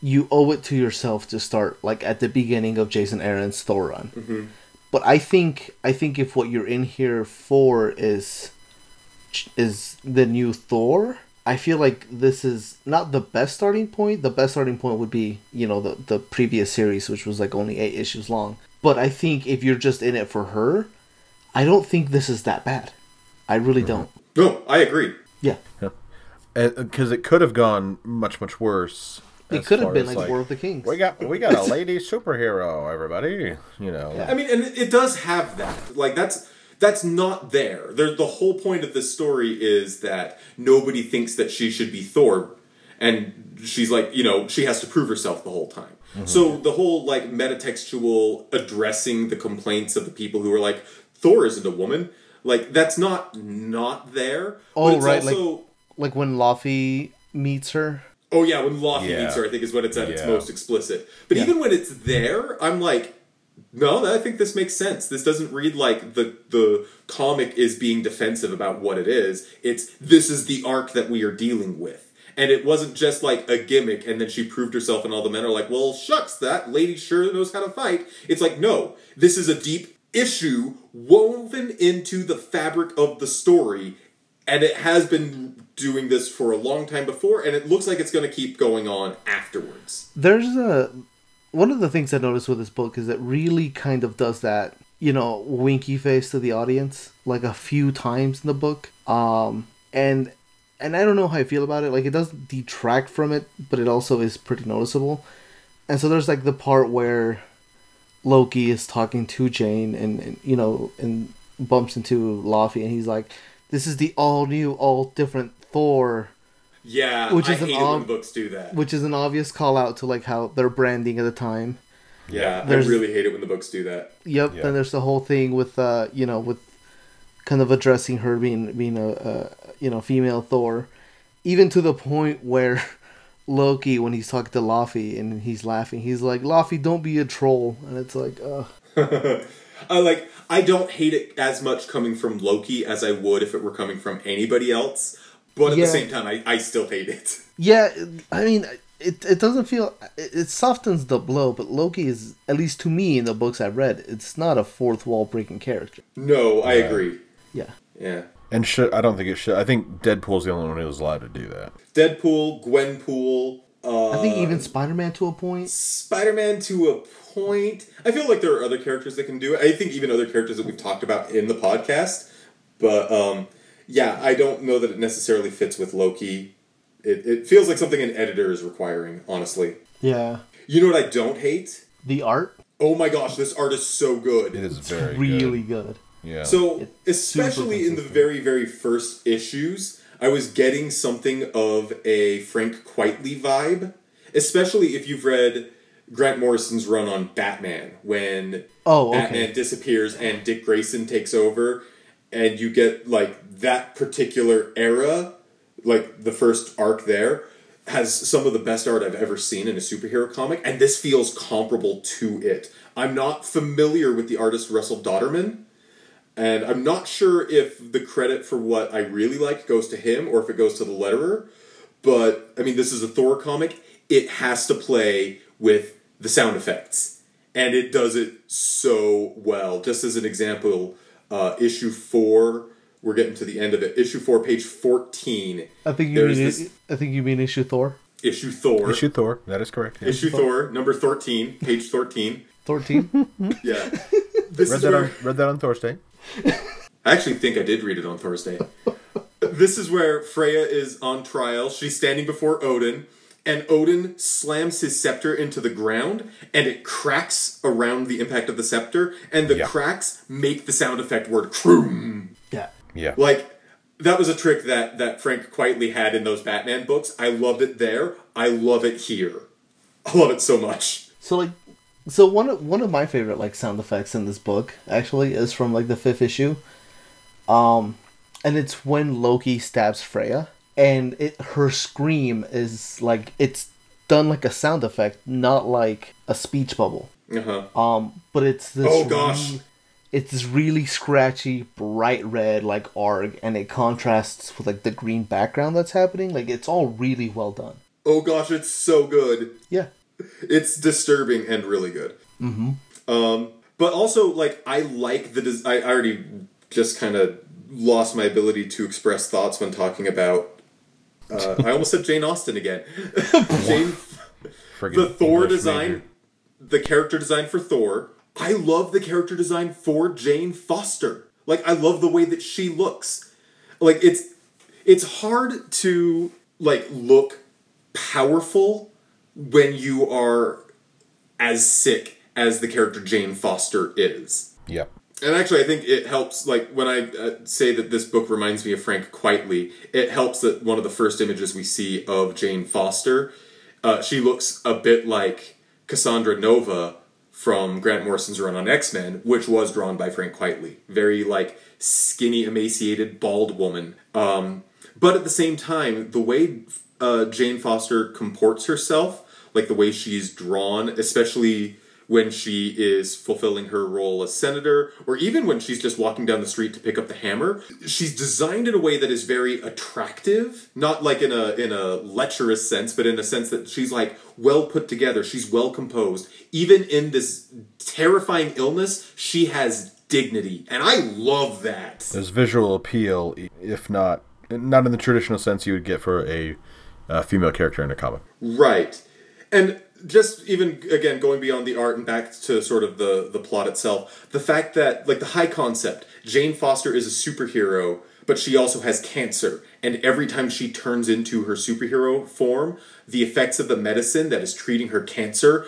you owe it to yourself to start like at the beginning of Jason Aaron's Thor run. Mm-hmm. But I think I think if what you're in here for is is the new Thor, I feel like this is not the best starting point. The best starting point would be you know the the previous series, which was like only eight issues long. But I think if you're just in it for her, I don't think this is that bad. I really don't. No, I agree. Yeah. because it could have gone much much worse. It could have been as, like, War of the Kings. We got we got a lady superhero, everybody. You know, I mean, and it does have that. Like that's that's not there. There, the whole point of this story is that nobody thinks that she should be Thor, and she's like, you know, she has to prove herself the whole time. Mm-hmm. So the whole like metatextual addressing the complaints of the people who are like, Thor isn't a woman. Like that's not not there. Oh, but it's right, like- Also, like when Laffy meets her. Oh yeah, when Laufey Yeah. meets her, I think is when it's at its most explicit. But Yeah. even when it's there, I'm like, no, I think this makes sense. This doesn't read like the the comic is being defensive about what it is. It's this is the arc that we are dealing with. And it wasn't just like a gimmick and then she proved herself and all the men are like, well, shucks, that lady sure knows how to fight. It's like, no, this is a deep issue woven into the fabric of the story and it has been doing this for a long time before and it looks like it's going to keep going on afterwards There's a one of the things I noticed with this book is it really kind of does that, you know, winky face to the audience like a few times in the book. Um and and I don't know how I feel about it. Like it doesn't detract from it, but it also is pretty noticeable. And so there's like the part where Loki is talking to Jane and, and you know and bumps into Laufey and he's like, This is the all new, all different Thor yeah Which i is an hate it when ob- books do that which is an obvious call out to like how their branding at the time. yeah i really hate it when the books do that Yep. Yeah. Then there's the whole thing with uh, you know, with kind of addressing her being being a, a you know female Thor, even to the point where Loki, when he's talking to Laffy and he's laughing, he's like, "Laffy, don't be a troll," and it's like, uh i like i don't hate it as much coming from loki as i would if it were coming from anybody else but at Yeah. the same time I, I still hate it yeah. I mean, it it doesn't feel it, it softens the blow, but Loki is at least to me in the books I've read, it's not a fourth wall breaking character. no i agree Yeah. yeah and should I don't think it should. I think Deadpool's the only one who's allowed to do that. deadpool gwenpool uh, I think even Spider Man to a point. Spider-Man to a point. I feel like there are other characters that can do it. I think even other characters that we've talked about in the podcast. But um, yeah, I don't know that it necessarily fits with Loki. It, it feels like something an editor is requiring, honestly. Yeah. You know what I don't hate? The art Oh my gosh, this art is so good. It is very good. really good. good. Yeah. So, It's especially in the very, very first issues, I was getting something of a Frank Quitely vibe, especially if you've read Grant Morrison's run on Batman, when Oh, okay. Batman disappears and Dick Grayson takes over, and you get like that particular era, like the first arc there. Has some of the best art I've ever seen in a superhero comic, and this feels comparable to it. I'm not familiar with the artist Russell Dauterman, and I'm not sure if the credit for what I really like goes to him or if it goes to the letterer. But I mean, this is a Thor comic. It has to play with the sound effects, and it does it so well. Just as an example, uh, issue four, we're getting to the end of it. Issue four, page fourteen. I think you There's mean this- I think you mean issue Thor. Issue Thor. Issue Thor. That is correct. yeah. Issue Thor, number thirteen, page thirteen. Thirteen. Yeah, this Read that where on read that on Thursday. I actually think I did read it on Thursday. this is where Freya is on trial. She's standing before Odin, and Odin slams his scepter into the ground, and it cracks around the impact of the scepter, and the Yeah. cracks make the sound effect word croom. Yeah. Yeah. Like that was a trick that that Frank Quitely had in those Batman books. I loved it there. I love it here. I love it so much. So like, so one of one of my favorite like sound effects in this book actually is from like the fifth issue, um, and it's when Loki stabs Freya, and it her scream is like it's done like a sound effect, not like a speech bubble. Uh-huh. Um, but it's this. Oh, gosh. re- it's this really scratchy, bright red like arg, and it contrasts with like the green background that's happening. Like it's all really well done. Oh gosh, it's so good. Yeah. It's disturbing and really good. Mm-hmm. Um, but also, like, I like the. Des- I I already just kind of lost my ability to express thoughts when talking about. Uh, I almost said Jane Austen again. Jane, Friggin' the Thor English design, major. the character design for Thor. I love the character design for Jane Foster. Like, I love the way that she looks. Like, it's it's hard to like look powerful when you are as sick as the character Jane Foster is. Yep. And actually, I think it helps. Like when I uh, say that this book reminds me of Frank Quitely, it helps that one of the first images we see of Jane Foster, uh, she looks a bit like Cassandra Nova from Grant Morrison's run on X Men, which was drawn by Frank Quitely. Very like skinny, emaciated, bald woman. Um, but at the same time, the way uh, Jane Foster comports herself, like the way she's drawn, especially when she is fulfilling her role as senator, or even when she's just walking down the street to pick up the hammer. She's designed in a way that is very attractive, not like in a in a lecherous sense, but in a sense that she's like well put together. She's well composed. Even in this terrifying illness, she has dignity, and I love that. There's visual appeal, if not not in the traditional sense you would get for a, uh female character in a comic. Right. And just even again going beyond the art and back to sort of the the plot itself, the fact that like the high concept, Jane Foster is a superhero, but she also has cancer, and every time she turns into her superhero form, the effects of the medicine that is treating her cancer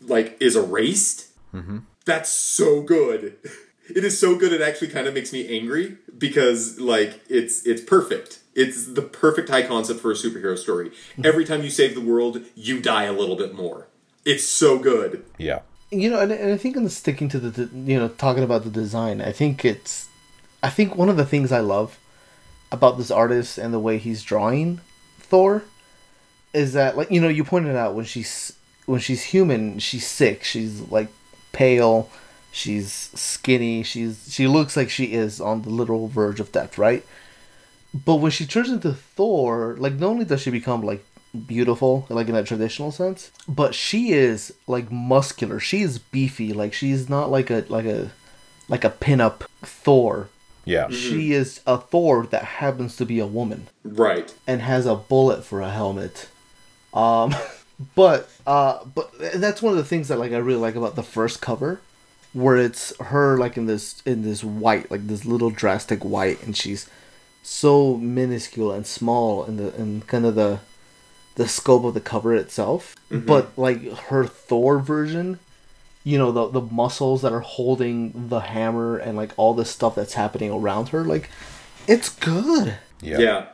like is erased. Mm-hmm. That's so good. It is so good. It actually kind of makes me angry because like it's it's perfect. It's the perfect high concept for a superhero story. Hmm. Every time you save the world, you die a little bit more. It's so good. Yeah. you know, and, and I think in the sticking to the, de- you know, talking about the design, I think it's, I think one of the things I love about this artist and the way he's drawing Thor is that, like, you know, you pointed out when she's when she's human, she's sick, she's like pale, she's skinny, she's she looks like she is on the literal verge of death, right? But when she turns into Thor, like not only does she become like beautiful, like in a traditional sense, but she is like muscular. She is beefy. Like she's not like a like a like a pinup Thor. Yeah. She is a Thor that happens to be a woman Right. and has a bullet for a helmet. Um, but uh, but that's one of the things that like I really like about the first cover, where it's her like in this in this white, like this little drastic white, and she's so minuscule and small in the in kind of the the scope of the cover itself. But like her Thor version, you know the the muscles that are holding the hammer and like all the stuff that's happening around her, like it's good. Yeah. Yeah.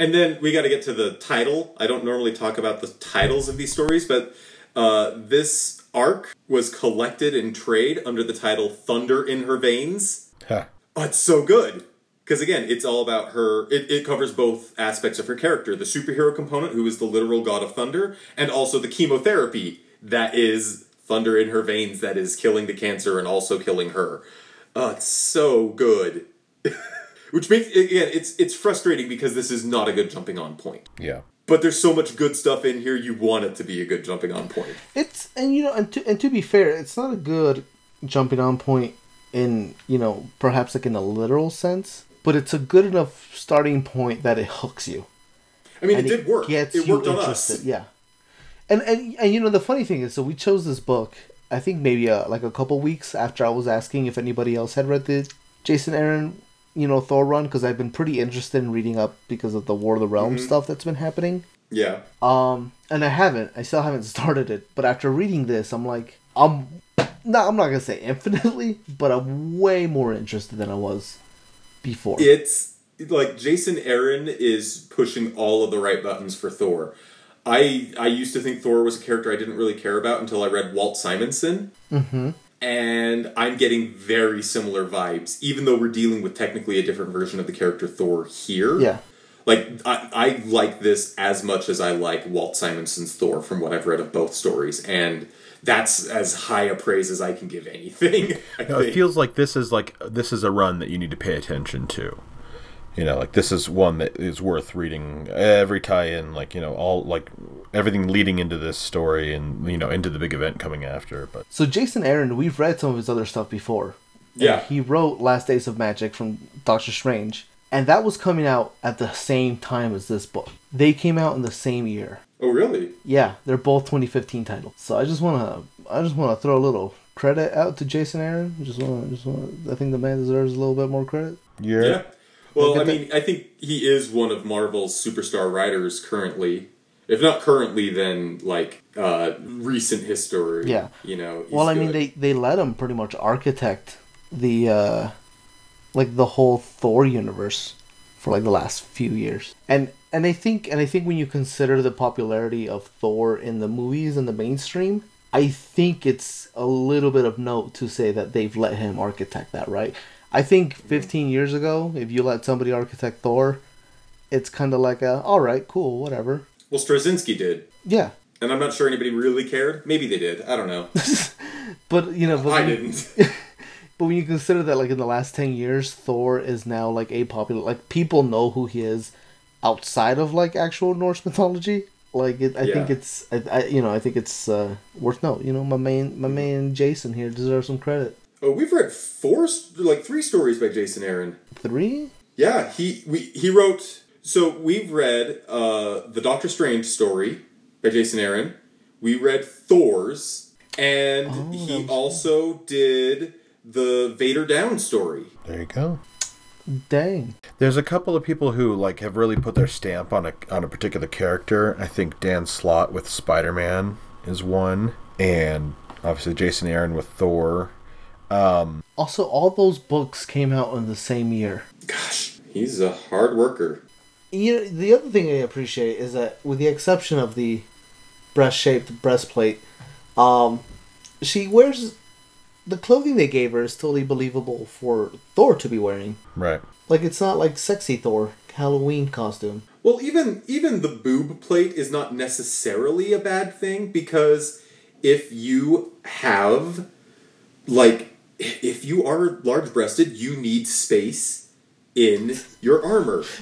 And then we got to get to the title. I don't normally talk about the titles of these stories, but uh, this arc was collected in trade under the title Thunder in Her Veins. Huh. Oh, it's so good. Because again, it's all about her. It, it covers both aspects of her character the superhero component, who is the literal god of thunder, and also the chemotherapy that is thunder in her veins that is killing the cancer and also killing her. Oh, it's so good. Which makes again, it's it's frustrating because this is not a good jumping on point. Yeah. But there's so much good stuff in here. You want it to be a good jumping on point. It's and you know and to and to be fair, it's not a good jumping on point in you know perhaps like in a literal sense, but it's a good enough starting point that it hooks you. I mean, and it did work. gets It you worked on interested, us. Yeah, and and and you know the funny thing is, so we chose this book. I think maybe uh, like a couple weeks after I was asking if anybody else had read the Jason Aaron, you know, Thor run because I've been pretty interested in reading up because of the War of the Realms stuff that's been happening. Yeah. Um, and I haven't. I still haven't started it. But after reading this, I'm like, I'm no, I'm not gonna say infinitely, but I'm way more interested than I was before. It's like Jason Aaron is pushing all of the right buttons for Thor. I I used to think Thor was a character I didn't really care about until I read Walt Simonson. Mm-hmm. And I'm getting very similar vibes, even though we're dealing with technically a different version of the character Thor here. Yeah. Like I, I like this as much as I like Walt Simonson's Thor from what I've read of both stories, and that's as high a praise as I can give anything. I No, it feels like this is like this is a run that you need to pay attention to. You know, like this is one that is worth reading every tie-in, like you know, all like everything leading into this story and you know into the big event coming after. But So Jason Aaron, we've read some of his other stuff before. Yeah. he wrote Last Days of Magic from Doctor Strange, and that was coming out at the same time as this book. They came out in the same year. Oh, really? Yeah, they're both 2015 titles. So I just wanna, I just wanna throw a little credit out to Jason Aaron. Just wanna, just wanna. I think the man deserves a little bit more credit. you're Yeah. Well, I mean, I think he is one of Marvel's superstar writers currently. If not currently, then like uh, recent history. Yeah. You know. he's well, I mean, they they let him pretty much architect the, uh like the whole Thor universe for like the last few years, and and I think and I think when you consider the popularity of Thor in the movies and the mainstream, I think it's a little bit of note to say that they've let him architect that, right? I think mm-hmm. 15 years ago, if you let somebody architect Thor, it's kind of like a all right, cool, whatever. Well, Straczynski did, Yeah, and I'm not sure anybody really cared. Maybe they did. I don't know. but you know, but I when didn't. But when you consider that, like in the last ten years, Thor is now like a popular, like people know who he is outside of like actual Norse mythology. Like it, I think it's, I, I, you know, I think it's uh, worth note. You know, my main, my man Jason here deserves some credit. oh, we've read four, like three stories by Jason Aaron. Three? Yeah, he we he wrote. So we've read uh, the Doctor Strange story by Jason Aaron. We read Thor's, and Oh, he also did the Vader Down story. there you go. Dang. There's a couple of people who like have really put their stamp on a on a particular character. I think Dan Slott with Spider-Man is one, and obviously Jason Aaron with Thor. Um, Also, all those books came out in the same year. Gosh, he's a hard worker. You know, the other thing I appreciate is that, with the exception of the breast-shaped breastplate, um, she wears the clothing they gave her is totally believable for Thor to be wearing. Right. Like it's not like sexy Thor Halloween costume. Well, even even the boob plate is not necessarily a bad thing because if you have like if you are large breasted, you need space in your armor.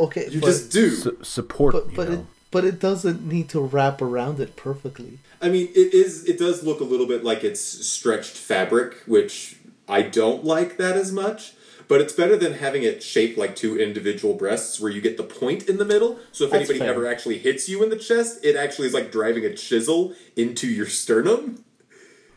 Okay, You but, just do. Su- support. but you but know. it but it doesn't need to wrap around it perfectly. I mean, it is. It does look a little bit like it's stretched fabric, which I don't like that as much. But it's better than having it shaped like two individual breasts, where you get the point in the middle. So if That's anybody fair. ever actually hits you in the chest, it actually is like driving a chisel into your sternum.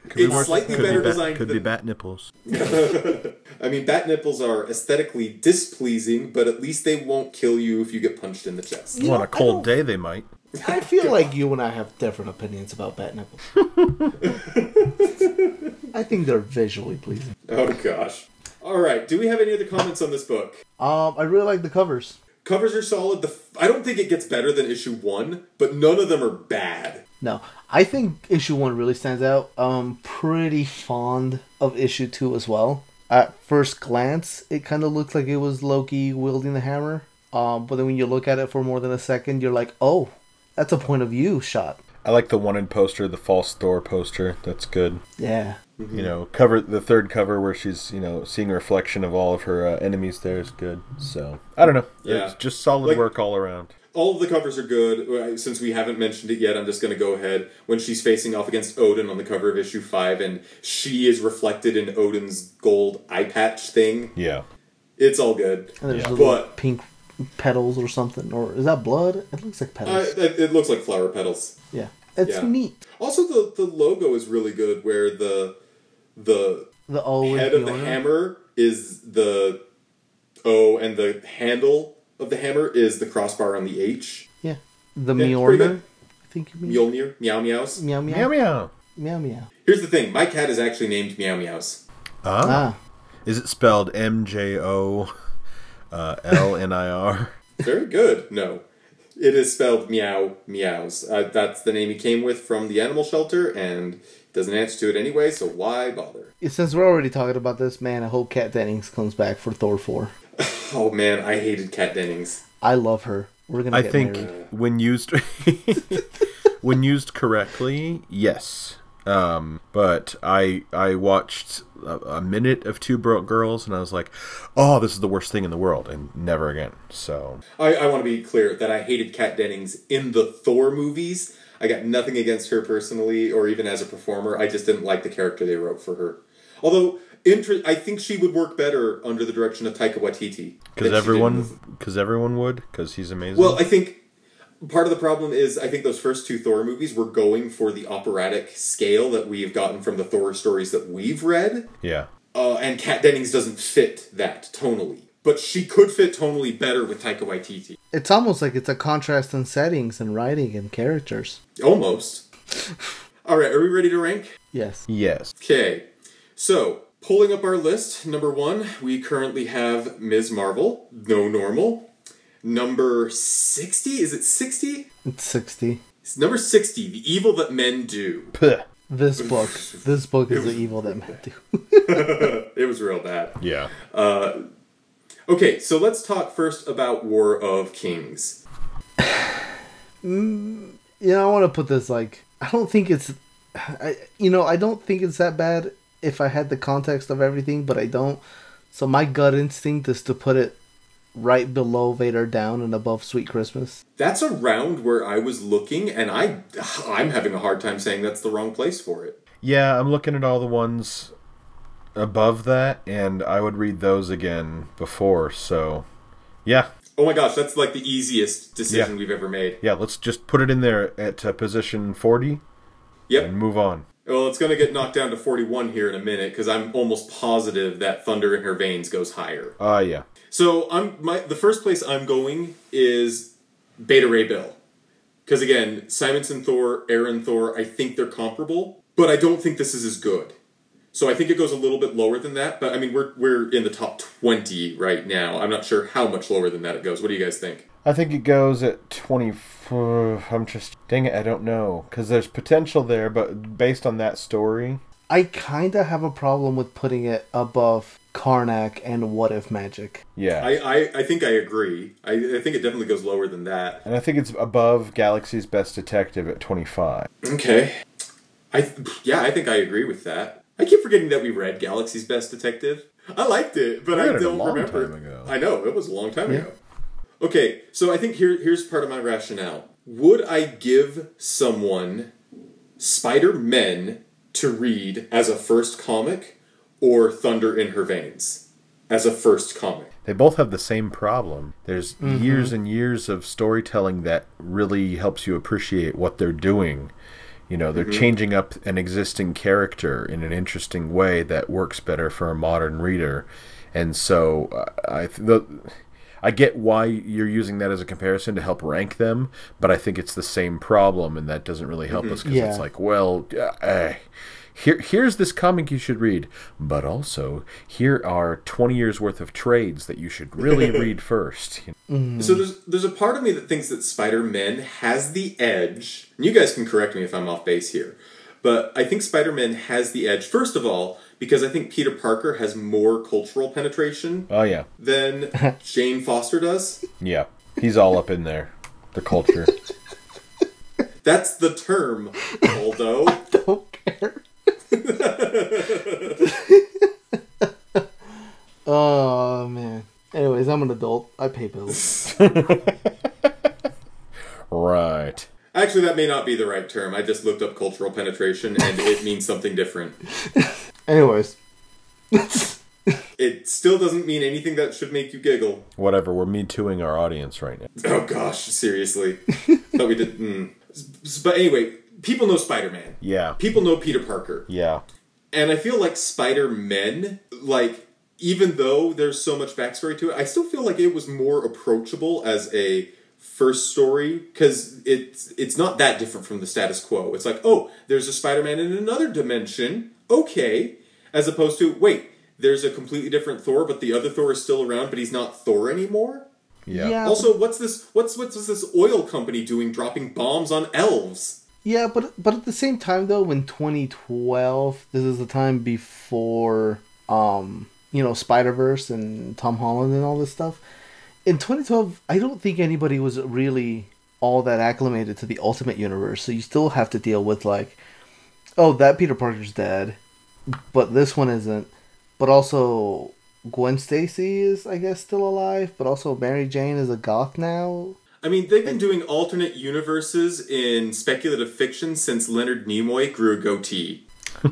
Could be it's worse. slightly could better be bat, designed Could than- be bat nipples. I mean, bat nipples are aesthetically displeasing, but at least they won't kill you if you get punched in the chest. You on know, a cold day, they might. I feel like you and I have different opinions about bat nipples. I think they're visually pleasing. Oh gosh. All right. Do we have any other comments on this book? Um, I really like the covers. Covers are solid. The f- I don't think it gets better than issue one, but none of them are bad. No, I think issue one really stands out. Um, pretty fond of issue two as well. At first glance, it kind of looks like it was Loki wielding the hammer. Um, but then when you look at it for more than a second, you're like, oh, that's a point of view shot. I like the wanted poster, the false Thor poster. That's good. Yeah. You know, cover the third cover where she's you know seeing a reflection of all of her uh, enemies. There is good. So I don't know. Yeah. It's just solid Like- work all around. All of the covers are good. Uh, Since we haven't mentioned it yet, I'm just going to go ahead. When she's facing off against Odin on the cover of issue five, and she is reflected in Odin's gold eye patch thing, Yeah. it's all good. And there's Yeah. But- pink petals or something. Or is that blood? It looks like Uh, petals. it it looks like flower petals. yeah. It's yeah. neat. Also, the the logo is really good, where the the The O head of the owner. hammer is the O, and the handle of the hammer is the crossbar on the H. Yeah. The Yeah, Mjolnir. I think you mean. Mjolnir, meow meows. Meow Meow meow. meow. Meow meow. Here's the thing: my cat is actually named Meow Meows. Ah. Ah. Is it spelled M J O uh, L N I R? Very good. No, it is spelled Meow Meows. Uh, that's the name he came with from the animal shelter, and doesn't answer to it anyway. So why bother? Since we're already talking about this, man, I hope Kat Dennings comes back for Thor 4. Oh man, I hated Kat Dennings. I love her. We're gonna I get think married. when used when used correctly, yes. Um, but I I watched a, a minute of Two Broke Girls and I was like, oh, this is the worst thing in the world, and never again. So I, I want to be clear that I hated Kat Dennings in the Thor movies. I got nothing against her personally or even as a performer. I just didn't like the character they wrote for her. Although, inter- I think she would work better under the direction of Taika Waititi. because than she did in everyone because everyone would because he's amazing. Well, I think part of the problem is I think those first two Thor movies were going for the operatic scale that we've gotten from the Thor stories that we've read. yeah. Uh, and Kat Dennings doesn't fit that tonally. But she could fit tonally better with Taika Waititi. It's almost like it's a contrast in settings and writing and characters. Almost. All right, are we ready to rank? Yes. Yes. Okay, so pulling up our list, number one, we currently have Ms. Marvel, no normal. Number 60, is it 60? It's 60. It's number 60, The Evil That Men Do. Puh. This book. This book is the evil that men do. It was real bad. Yeah. Uh, okay, so let's talk first about War of Kings. Mm, you know, I want to put this like I don't think it's, I you know I don't think it's that bad if I had the context of everything, but I don't. So my gut instinct is to put it right below Vader down and above Sweet Christmas. That's around where I was looking, and I, I'm having a hard time saying that's the wrong place for it. Yeah, I'm looking at all the ones above that, and I would read those again before. So, yeah, Oh my gosh, that's like the easiest decision Yeah. we've ever made. yeah. Let's just put it in there at uh, position 40 Yep. and move on. Well, it's going to get knocked down to 41 here in a minute because I'm almost positive that Thunder in Her Veins goes higher. Uh yeah. So I'm my the first place I'm going is Beta Ray Bill. Because again, Simonson Thor, Aaron Thor, I think they're comparable, but I don't think this is as good. So I think it goes a little bit lower than that, but I mean we're we're in the top 20 right now. I'm not sure how much lower than that it goes. What do you guys think? I think it goes at 24. I'm just dang it, I don't know because there's potential there, but based on that story, I kind of have a problem with putting it above Karnak and What If Magic. yeah. I, I, I think I agree. I, I think it definitely goes lower than that. and I think it's above Galaxy's Best Detective at 25. Okay. I th- yeah, I think I agree with that. I keep forgetting that we read Galaxy's Best Detective. I liked it, but We I read it a don't remember. time ago. I know it was a long time ago. Okay, so I think here here's part of my rationale. Would I give someone Spider Men to read as a first comic, or Thunder in Her Veins as a first comic? They both have the same problem. There's years and years of storytelling that really helps you appreciate what they're doing. You know, they're changing up an existing character in an interesting way that works better for a modern reader. And so uh, I th- the, I get why you're using that as a comparison to help rank them, but I think it's the same problem, and that doesn't really help us because Yeah. it's like, well, uh, eh, here, here's this comic you should read, but also here are 20 years worth of trades that you should really read first. You know? So there's there's a part of me that thinks that Spider Man has the edge. And you guys can correct me if I'm off base here, but I think Spider Man has the edge. First of all, because I think Peter Parker has more cultural penetration Oh yeah, than Jane Foster does. yeah, he's all up in there, the culture. That's the term, Aldo. Don't care. oh man. Anyways, I'm an adult. I pay bills. right. Actually, that may not be the right term. I just looked up cultural penetration, and it means something different. Anyways. It still doesn't mean anything that should make you giggle. Whatever. We're me tooing our audience right now. Oh gosh, seriously. Thought we did. Mm. But anyway, people know Spider Man. Yeah. People know Peter Parker. Yeah. And I feel like Spider Men, like, even though there's so much backstory to it, I still feel like it was more approachable as a first story because it's it's not that different from the status quo. It's like, oh, there's a Spider Man in another dimension. Okay. As opposed to, wait, there's a completely different Thor, but the other Thor is still around, but he's not Thor anymore. Yeah. Yeah. Also, what's this? What's what's this oil company doing, dropping bombs on elves? Yeah, but but at the same time though, in 2012, this is the time before um you know Spider Verse and Tom Holland and all this stuff. In 2012, I don't think anybody was really all that acclimated to the Ultimate Universe, so you still have to deal with like oh, that Peter Parker's dead, but this one isn't. But also, Gwen Stacy is, I guess, still alive. But also, Mary Jane is a goth now. I mean, they've been doing alternate universes in speculative fiction since Leonard Nimoy grew a goatee.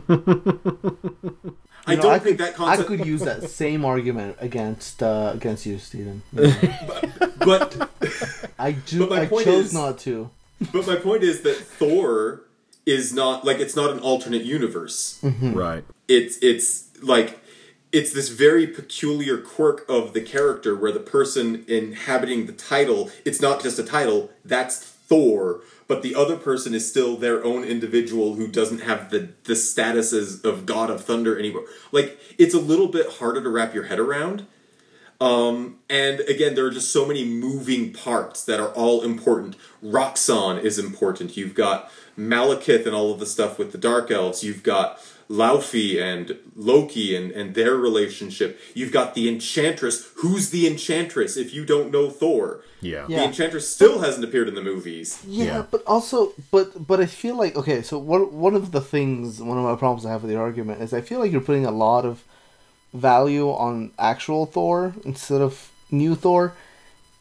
I know, don't could, think that concept. I could use that same argument against uh, against you, Steven. but I do. But my I point chose is- not to. but my point is that Thor is not like it's not an alternate universe. Right. It's it's like it's this very peculiar quirk of the character where the person inhabiting the title, it's not just a title, that's Thor, but the other person is still their own individual who doesn't have the the statuses of God of Thunder anymore. Like it's a little bit harder to wrap your head around. Um, and again, there are just so many moving parts that are all important. Roxxon is important. You've got Malekith and all of the stuff with the Dark Elves. You've got Laufey and Loki and, and their relationship. You've got the Enchantress. Who's the Enchantress if you don't know Thor? Yeah. Yeah. The Enchantress still hasn't appeared in the movies. Yeah, Yeah. but also, but but I feel like okay. So one one of the things, one of my problems I have with the argument is I feel like you're putting a lot of value on actual Thor instead of new Thor,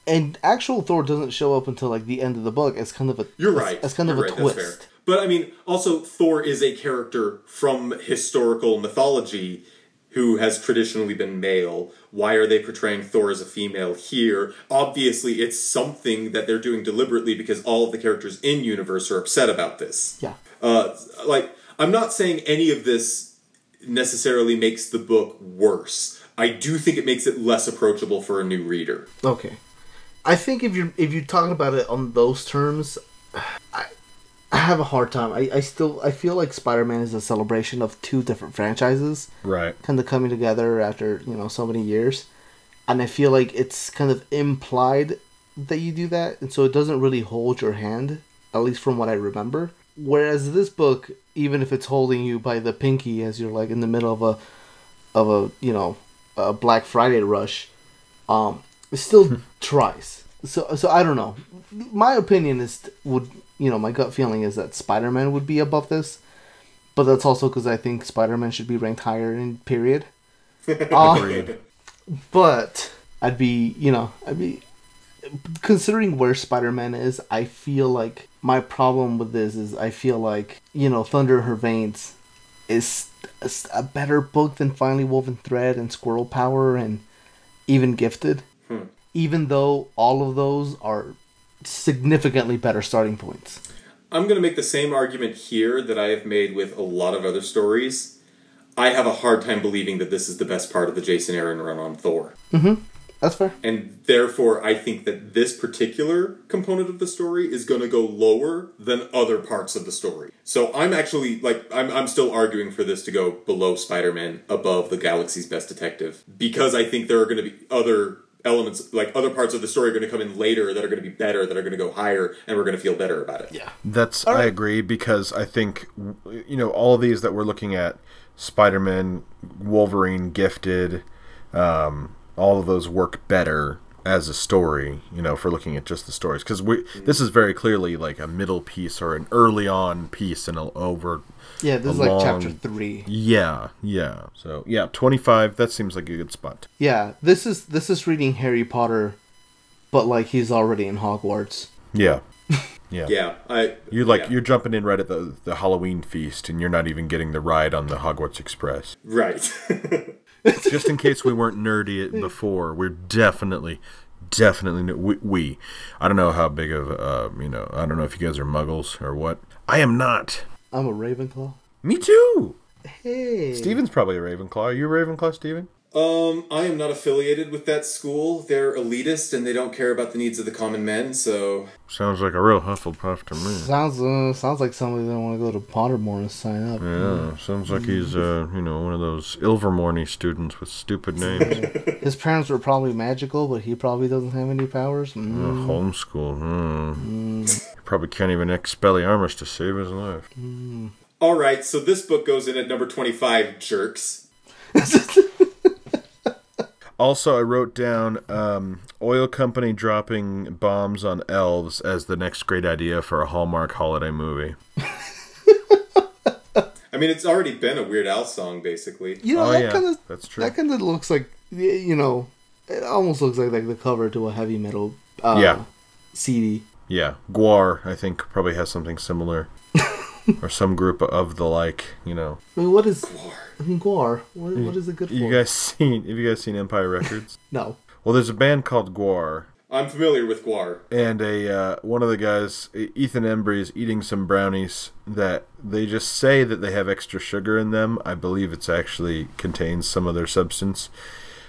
and actual Thor doesn't show up until like the end of the book. It's kind of a You're it's- right. It's, kind You're of a right, that's twist. fair. But I mean, also Thor is a character from historical mythology who has traditionally been male. Why are they portraying Thor as a female here? Obviously, it's something that they're doing deliberately because all of the characters in universe are upset about this. Yeah. Uh, like, I'm not saying any of this necessarily makes the book worse. I do think it makes it less approachable for a new reader. Okay. I think if you're if you're talking about it on those terms, I I have a hard time. I, I still I feel like Spider Man is a celebration of two different franchises. Right. kind of coming together after you know so many years and i feel like it's kind of implied that you do that and so it doesn't really hold your hand at least from what i remember whereas this book even if it's holding you by the pinky as you're like in the middle of a of a you know a black friday rush um it still tries so so i don't know my opinion is would you know my gut feeling is that spider-man would be above this but that's also because I think Spider Man should be ranked higher in period. Uh, but I'd be, you know, I'd be considering where Spider Man is. I feel like my problem with this is I feel like you know Thunder Her Veins is a better book than Finely Woven Thread and Squirrel Power and even Gifted. Even though all of those are significantly better starting points. I'm going to make the same argument here that I have made with a lot of other stories. I have a hard time believing that this is the best part of the Jason Aaron run on Thor. Mm-hmm. That's fair. And therefore, I think that this particular component of the story is going to go lower than other parts of the story. So I'm actually, like, I'm, I'm still arguing for this to go below Spider Man, above the Galaxy's Best Detective. Because I think there are going to be other elements, like, other parts of the story are going to come in later that are going to be better, that are going to go higher, and we're going to feel better about it. Yeah. That's I agree because I think you know all of these that we're looking at Spider-Man, Wolverine, Gifted, um, all of those work better as a story. You know, for looking at just the stories because we this is very clearly like a middle piece or an early on piece and a, over. Yeah, this a is like chapter three. Yeah, yeah. So yeah, twenty five. That seems like a good spot. Yeah, this is this is reading Harry Potter, but like he's already in Hogwarts. Yeah, yeah. Yeah, I. You like yeah. you're jumping in right at the the Halloween feast, and you're not even getting the ride on the Hogwarts Express. Right. just in case we weren't nerdy it before, we're definitely, definitely we, we. I don't know how big of uh, you know. I don't know if you guys are Muggles or what. I am not. I'm a Ravenclaw. Me too. Hey, Steven's probably a Ravenclaw. Are you a Ravenclaw, Steven? Um, I am not affiliated with that school. They're elitist and they don't care about the needs of the common men, so. Sounds like a real Hufflepuff to me. sounds uh, sounds like somebody that want to go to Pottermore and sign up. Yeah, sounds like he's uh, you know, one of those Ilvermorny students with stupid names. His parents were probably magical, but he probably doesn't have any powers. Mm. Uh, homeschool. Hmm. He probably can't even Expelliarmus to save his life. Alright, so this book goes in at number 25, jerks. Also, I wrote down um, oil company dropping bombs on elves as the next great idea for a Hallmark holiday movie. I mean, it's already been a Weird Al song, basically. You know, Oh, that yeah, kind of that's true. That kind of looks like you know, it almost looks like like the cover to a heavy metal uh, Yeah. CD. Yeah, Gwar, I think, probably has something similar. or some group of the like, you know. I mean, what is? I mean, Gwar. What, what is it good for? You guys seen? Have you guys seen Empire Records? no. well, there's a band called Gwar, I'm familiar with Gwar. and a uh, one of the guys, Ethan Embry, is eating some brownies that they just say that they have extra sugar in them. I believe it's actually contains some other substance.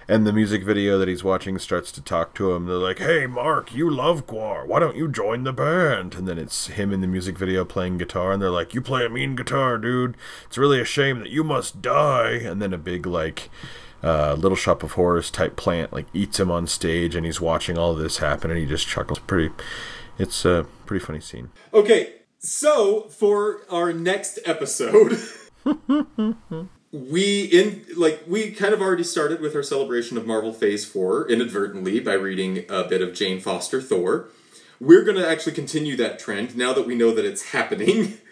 And the music video that he's watching starts to talk to him. They're like, "Hey, Mark, you love Gwar. Why don't you join the band?" And then it's him in the music video playing guitar, and they're like, "You play a mean guitar, dude. It's really a shame that you must die." And then a big like uh, Little Shop of Horrors type plant like eats him on stage, and he's watching all this happen, and he just chuckles. Pretty, it's a pretty funny scene. Okay, so for our next episode, we in like we kind of already started with our celebration of Marvel Phase 4 inadvertently by reading a bit of Jane Foster Thor. We're going to actually continue that trend now that we know that it's happening.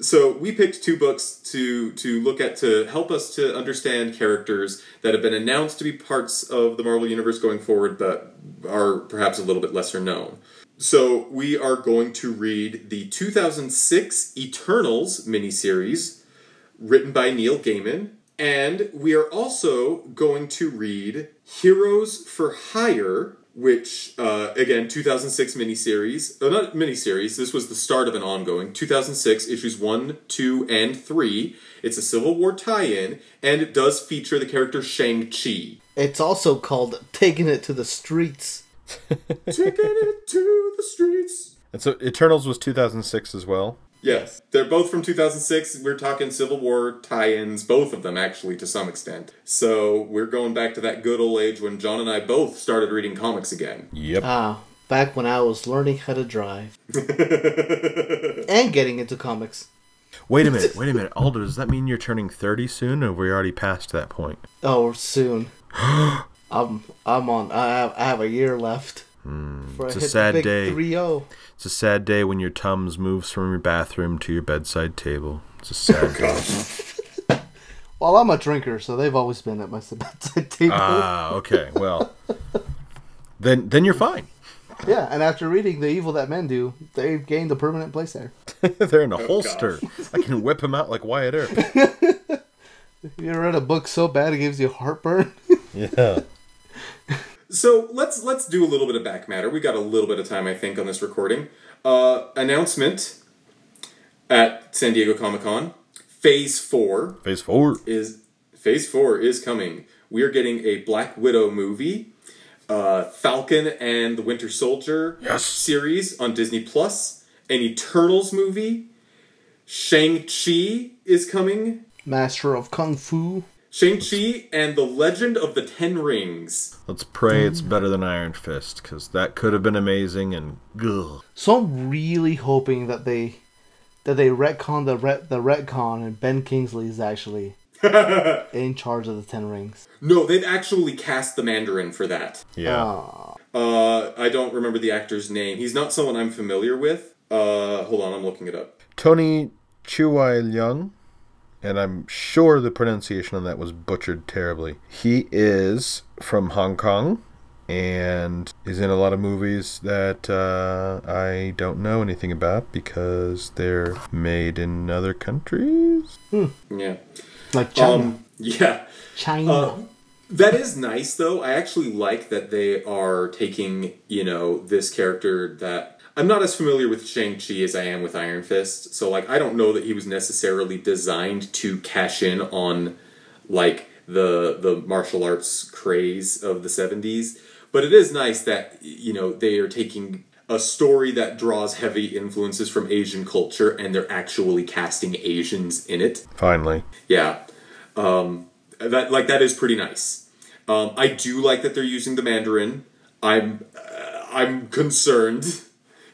So we picked two books to to look at to help us to understand characters that have been announced to be parts of the Marvel universe going forward, but are perhaps a little bit lesser known. So we are going to read the 2006 Eternals miniseries, written by Neil Gaiman, and we are also going to read Heroes for Hire, which uh, again 2006 miniseries, uh, not miniseries. This was the start of an ongoing 2006 issues one, two, and three. It's a Civil War tie-in, and it does feature the character Shang Chi. It's also called "Taking It to the Streets." Taking it to the streets. And so Eternals was 2006 as well. Yes, they're both from 2006. We're talking Civil War tie-ins, both of them actually to some extent. So we're going back to that good old age when John and I both started reading comics again. Yep. Ah, back when I was learning how to drive and getting into comics. Wait a minute. Wait a minute. Aldo, does that mean you're turning 30 soon, or we already past that point? Oh, soon. I'm I'm on. I have, I have a year left. Before I Hmm, it's a hit the sad big day. 3-0. It's a sad day when your Tums moves from your bathroom to your bedside table. It's a sad day. Well, I'm a drinker, so they've always been at my bedside table. Ah, okay. Well, then then you're fine. yeah, and after reading The Evil That Men Do, they've gained a permanent place there. They're in a holster. I can whip him out like Wyatt Earp. You ever read a book so bad it gives you heartburn? Yeah. So let's let's do a little bit of back matter. We got a little bit of time, I think, on this recording. Uh, announcement at San Diego Comic Con. Phase four Phase four. is Phase four is coming. We are getting a Black Widow movie, uh, Falcon and the Winter Soldier Yes. series on Disney Plus, an Eternals movie. Shang Chi is coming. Master of Kung Fu. Shang Chi and the Legend of the Ten Rings. Let's pray it's better than Iron Fist, because that could have been amazing. And ugh. So I'm really hoping that they that they retcon the ret the retcon and Ben Kingsley is actually in charge of the Ten Rings. No, they've actually cast the Mandarin for that. yeah. Ah, Uh, I don't remember the actor's name. He's not someone I'm familiar with. Uh, hold on, I'm looking it up. Tony Chiu-Wai Leung, and I'm sure the pronunciation on that was butchered terribly. He is from Hong Kong and is in a lot of movies that uh, I don't know anything about because they're made in other countries. Yeah. like China. Um, yeah. China. Uh, that is nice, though. I actually like that they are taking, you know, this character that I'm not as familiar with Shang-Chi as I am with Iron Fist. So, like, I don't know that he was necessarily designed to cash in on, like, the the martial arts craze of the 70s. But it is nice that, you know, they are taking a story that draws heavy influences from Asian culture and they're actually casting Asians in it. Finally. Yeah, um, that like that is pretty nice. Um, I do like that they're using the Mandarin. I'm uh, I'm concerned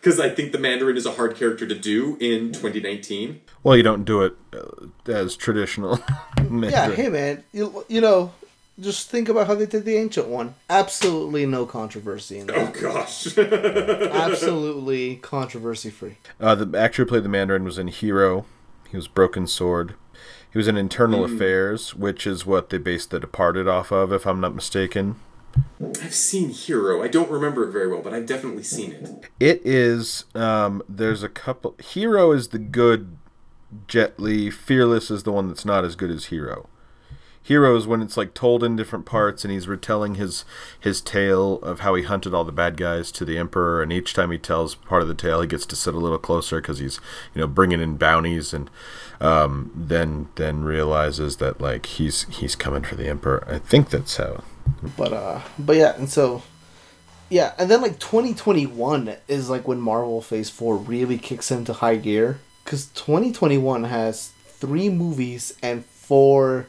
because I think the Mandarin is a hard character to do in 2019. Well, you don't do it uh, as traditional. yeah, hey man, you, you know, just think about how they did the ancient one. Absolutely no controversy in that. Oh gosh, Absolutely controversy free. Uh, the actor who played the Mandarin was in Hero. He was Broken Sword. He was in Infernal Affairs, which is what they based The Departed off of, if I'm not mistaken. I've seen Hero. I don't remember it very well, but I've definitely seen it. It is. Um, there's a couple. Hero is the good Jet Li. Fearless is the one that's not as good as Hero. Hero is when it's like told in different parts, and he's retelling his his tale of how he hunted all the bad guys to the Emperor, and each time he tells part of the tale, he gets to sit a little closer because he's you know bringing in bounties, and um, then then realizes that like he's he's coming for the Emperor. I think that's how. But uh, but yeah, and so yeah, and then like 2021 is like when Marvel Phase Four really kicks into high gear because 2021 has three movies and four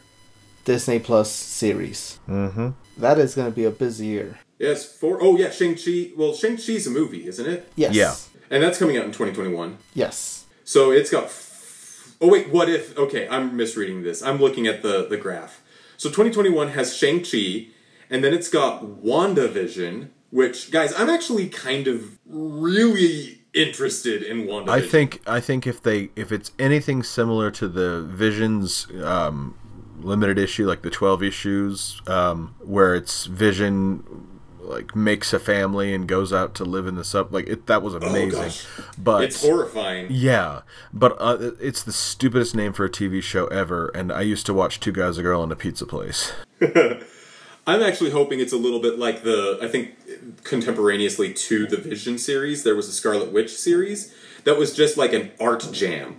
Disney Plus series. Mm-hmm. That is going to be a busy year. Yes, for oh yeah, Shang Chi. Well, Shang Chi's a movie, isn't it? Yes. Yeah. And that's coming out in 2021. Yes. So it's got. F- oh wait, what if? Okay, I'm misreading this. I'm looking at the the graph. So 2021 has Shang Chi, and then it's got WandaVision, which guys, I'm actually kind of really interested in WandaVision. I think I think if they if it's anything similar to the Visions um, limited issue, like the twelve issues, um, where it's Vision like makes a family and goes out to live in the sub, like it that was amazing. Oh, but it's horrifying. yeah, but uh, it's the stupidest name for a TV show ever. And I used to watch Two Guys, a Girl, in a Pizza Place. I'm actually hoping it's a little bit like the I think contemporaneously to the Vision series, there was a Scarlet Witch series that was just like an art jam.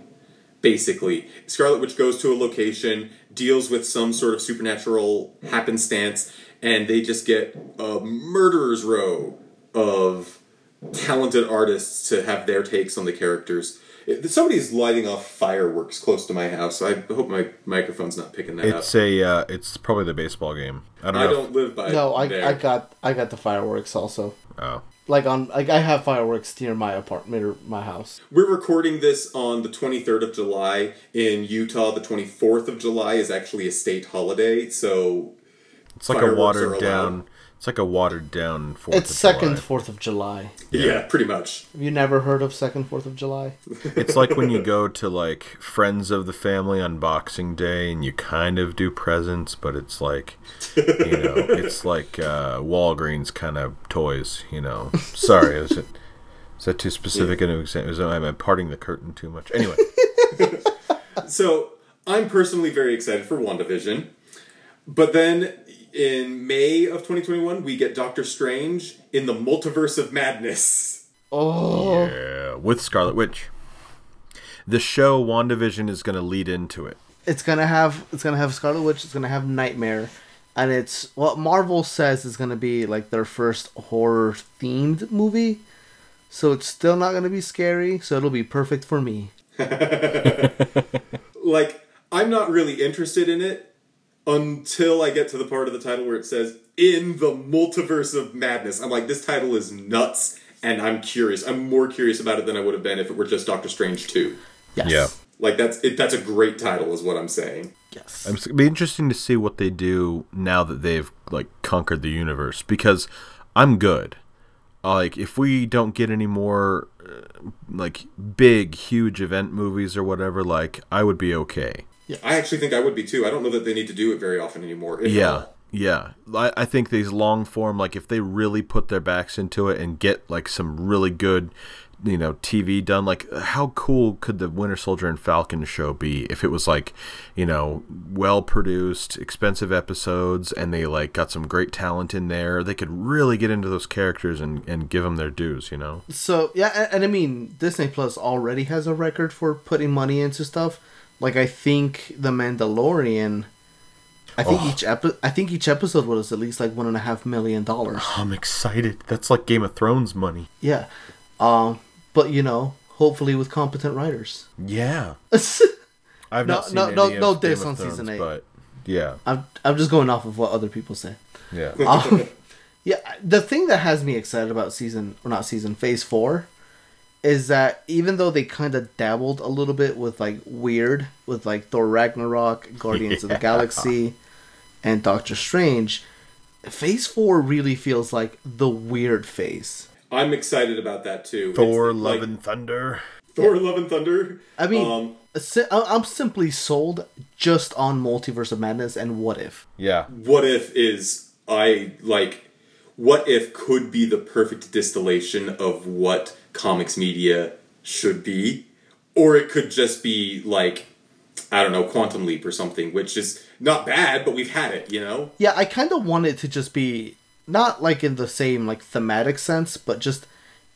Basically, Scarlet Witch goes to a location, deals with some sort of supernatural happenstance, and they just get a murderer's row of talented artists to have their takes on the characters. It- Somebody's lighting off fireworks close to my house. I hope my microphone's not picking that It's up. It's a uh, it's probably the baseball game. I don't I know. don't live by No, I, there. I got I got the fireworks also. oh. Like on like I have fireworks near my apartment or my house. We're recording this on the 23rd of July. In Utah, the 24th of July is actually a state holiday, so It's like a Fireworks are watered allowed. down. It's like a watered down Fourth It's of second July. Fourth of July. yeah, pretty much. Have you never heard of second Fourth of July? It's like when you go to like friends of the family on Boxing Day and you kind of do presents, but it's like, you know, it's like uh, Walgreens kind of toys. You know, sorry, is it? Is that too specific an example? Is am I parting the curtain too much? Anyway, So I'm personally very excited for WandaVision. But then in May of 2021, we get Doctor Strange in the Multiverse of Madness. Oh, yeah, with Scarlet Witch, the show WandaVision is going to lead into it. it's gonna have it's gonna have Scarlet Witch. It's gonna have Nightmare, and it's what Marvel says is gonna be like their first horror themed movie. So it's still not gonna be scary. So it'll be perfect for me. Like, I'm not really interested in it until I get to the part of the title where it says, in the Multiverse of Madness. I'm like, this title is nuts, and I'm curious. I'm more curious about it than I would have been if it were just Doctor Strange 2. Yes. Yeah. Like, that's it, that's a great title, is what I'm saying. Yes. It's it'll be interesting to see what they do now that they've like conquered the universe because I'm good. Like if we don't get any more uh, like big huge event movies or whatever like I would be okay. I actually think I would be too. I don't know that they need to do it very often anymore. Yeah. all. Yeah. I, I think these long form like if they really put their backs into it and get like some really good you know TV done like how cool could the Winter Soldier and Falcon show be if it was like you know well produced expensive episodes and they like got some great talent in there they could really get into those characters and and give them their dues you know So yeah, and, and I mean Disney Plus already has a record for putting money into stuff. Like I think The Mandalorian. I think Oh. each epi- I think each episode was at least like one and a half million dollars. I'm excited that's like Game of Thrones money Yeah, um, but you know, hopefully with competent writers. yeah I've No- not seen no- any no- of no Game on Thrones, season eight. but yeah I'm I'm just going off of what other people say. yeah Um, yeah, the thing that has me excited about season or not season phase four is that even though they kind of dabbled a little bit with like weird with like Thor Ragnarok, Guardians of the Galaxy, and Doctor Strange, phase four really feels like the weird phase. I'm excited about that too. Thor It's Love like- and Thunder Thor Love and Thunder. I mean, um, I'm simply sold just on Multiverse of Madness and What If. Yeah. What if is I like what if could be the perfect distillation of what comics media should be or it could just be like I don't know quantum leap or something which is not bad but we've had it you know? Yeah, I kind of want it to just be not like in the same like thematic sense, but just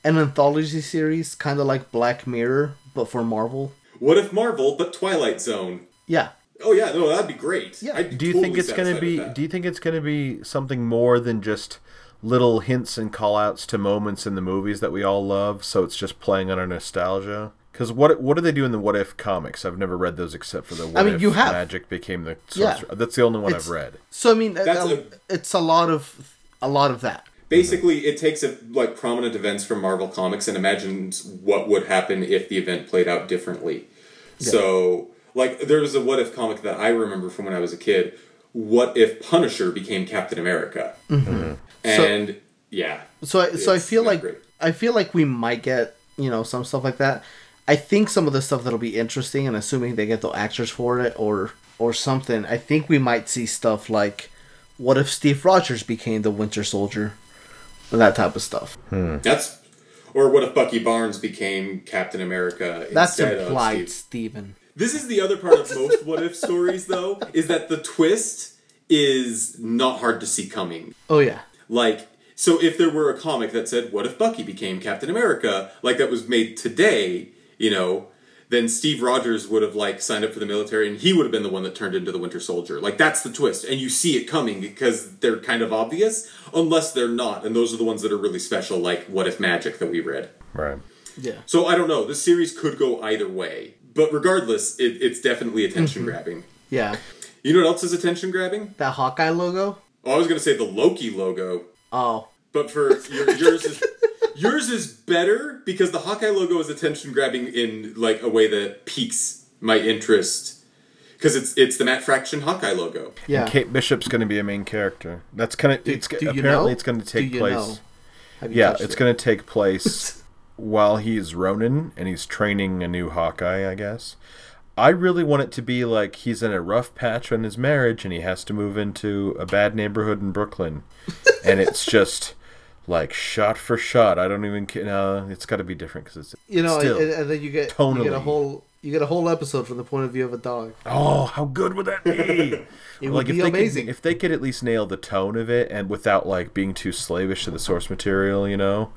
an anthology series, kind of like Black Mirror, but for Marvel. what if Marvel but Twilight Zone? Yeah, oh yeah no that'd be great. Yeah. I'd be Do you totally think it's going to be do you think it's going to be something more than just little hints and call outs to moments in the movies that we all love so it's just playing on our nostalgia? Cuz what what do they do in the What If comics? I've never read those except for the What mean, If you have. Magic became the Yeah. That's the only one It's- I've read. so I mean, That's uh, a- it's a lot of a lot of that. Basically, it takes a, like prominent events from Marvel Comics and imagines what would happen if the event played out differently. So, like, there was a what if comic that I remember from when I was a kid. What if Punisher became Captain America? And yeah, So I, so I feel like great. I feel like we might get you know some stuff like that. I think some of the stuff that'll be interesting, and assuming they get the actors for it or or something, I think we might see stuff like, what if Steve Rogers became the Winter Soldier, that type of stuff. Hmm. that's or what if Bucky Barnes became Captain America? That's instead of implied, Steve? Steven. This is the other part of most what if stories, though, is that the twist is not hard to see coming. Oh yeah, Like, so if there were a comic that said, What if Bucky became Captain America? Like that was made today, you know, then Steve Rogers would have like signed up for the military and he would have been the one that turned into the Winter Soldier. Like that's the twist. And you see it coming because they're kind of obvious, unless they're not. And those are the ones that are really special, like What If Magic that we read. Right. yeah. So I don't know. This series could go either way. But regardless, it, it's definitely attention mm-hmm. grabbing. Yeah, You know what else is attention grabbing? that Hawkeye logo. Oh, I was going to say the Loki logo. Oh, But for your, yours is yours is better because the Hawkeye logo is attention grabbing in like a way that piques my interest because it's it's the Matt Fraction Hawkeye logo. yeah. Kate Bishop's going to be a main character. That's kind of it's do you apparently know? it's going to take place. know? Have you Yeah, it's it? going to take place while he's Ronin and he's training a new Hawkeye, I guess. I really want it to be like he's in a rough patch on his marriage and he has to move into a bad neighborhood in Brooklyn. and it's just like shot for shot. I don't even no, it's got to be different cuz it's You know, still. and, and then you get tonally. you get a whole you get a whole episode from the point of view of a dog. Oh, how good would that be? It would like be if amazing. Could, if they could at least nail the tone of it and without like being too slavish to the source material, you know.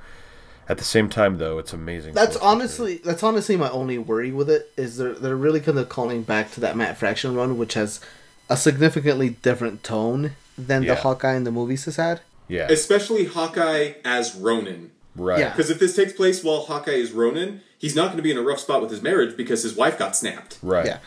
At the same time, though, it's amazing. That's source honestly that's honestly my only worry with it is they're they're really kind of calling back to that Matt Fraction run, which has a significantly different tone than the Hawkeye in the movies has had. Yeah, Especially Hawkeye as Ronin. right. Yeah. Because if this takes place while Hawkeye is Ronin, he's not going to be in a rough spot with his marriage because his wife got snapped. Right. Yeah,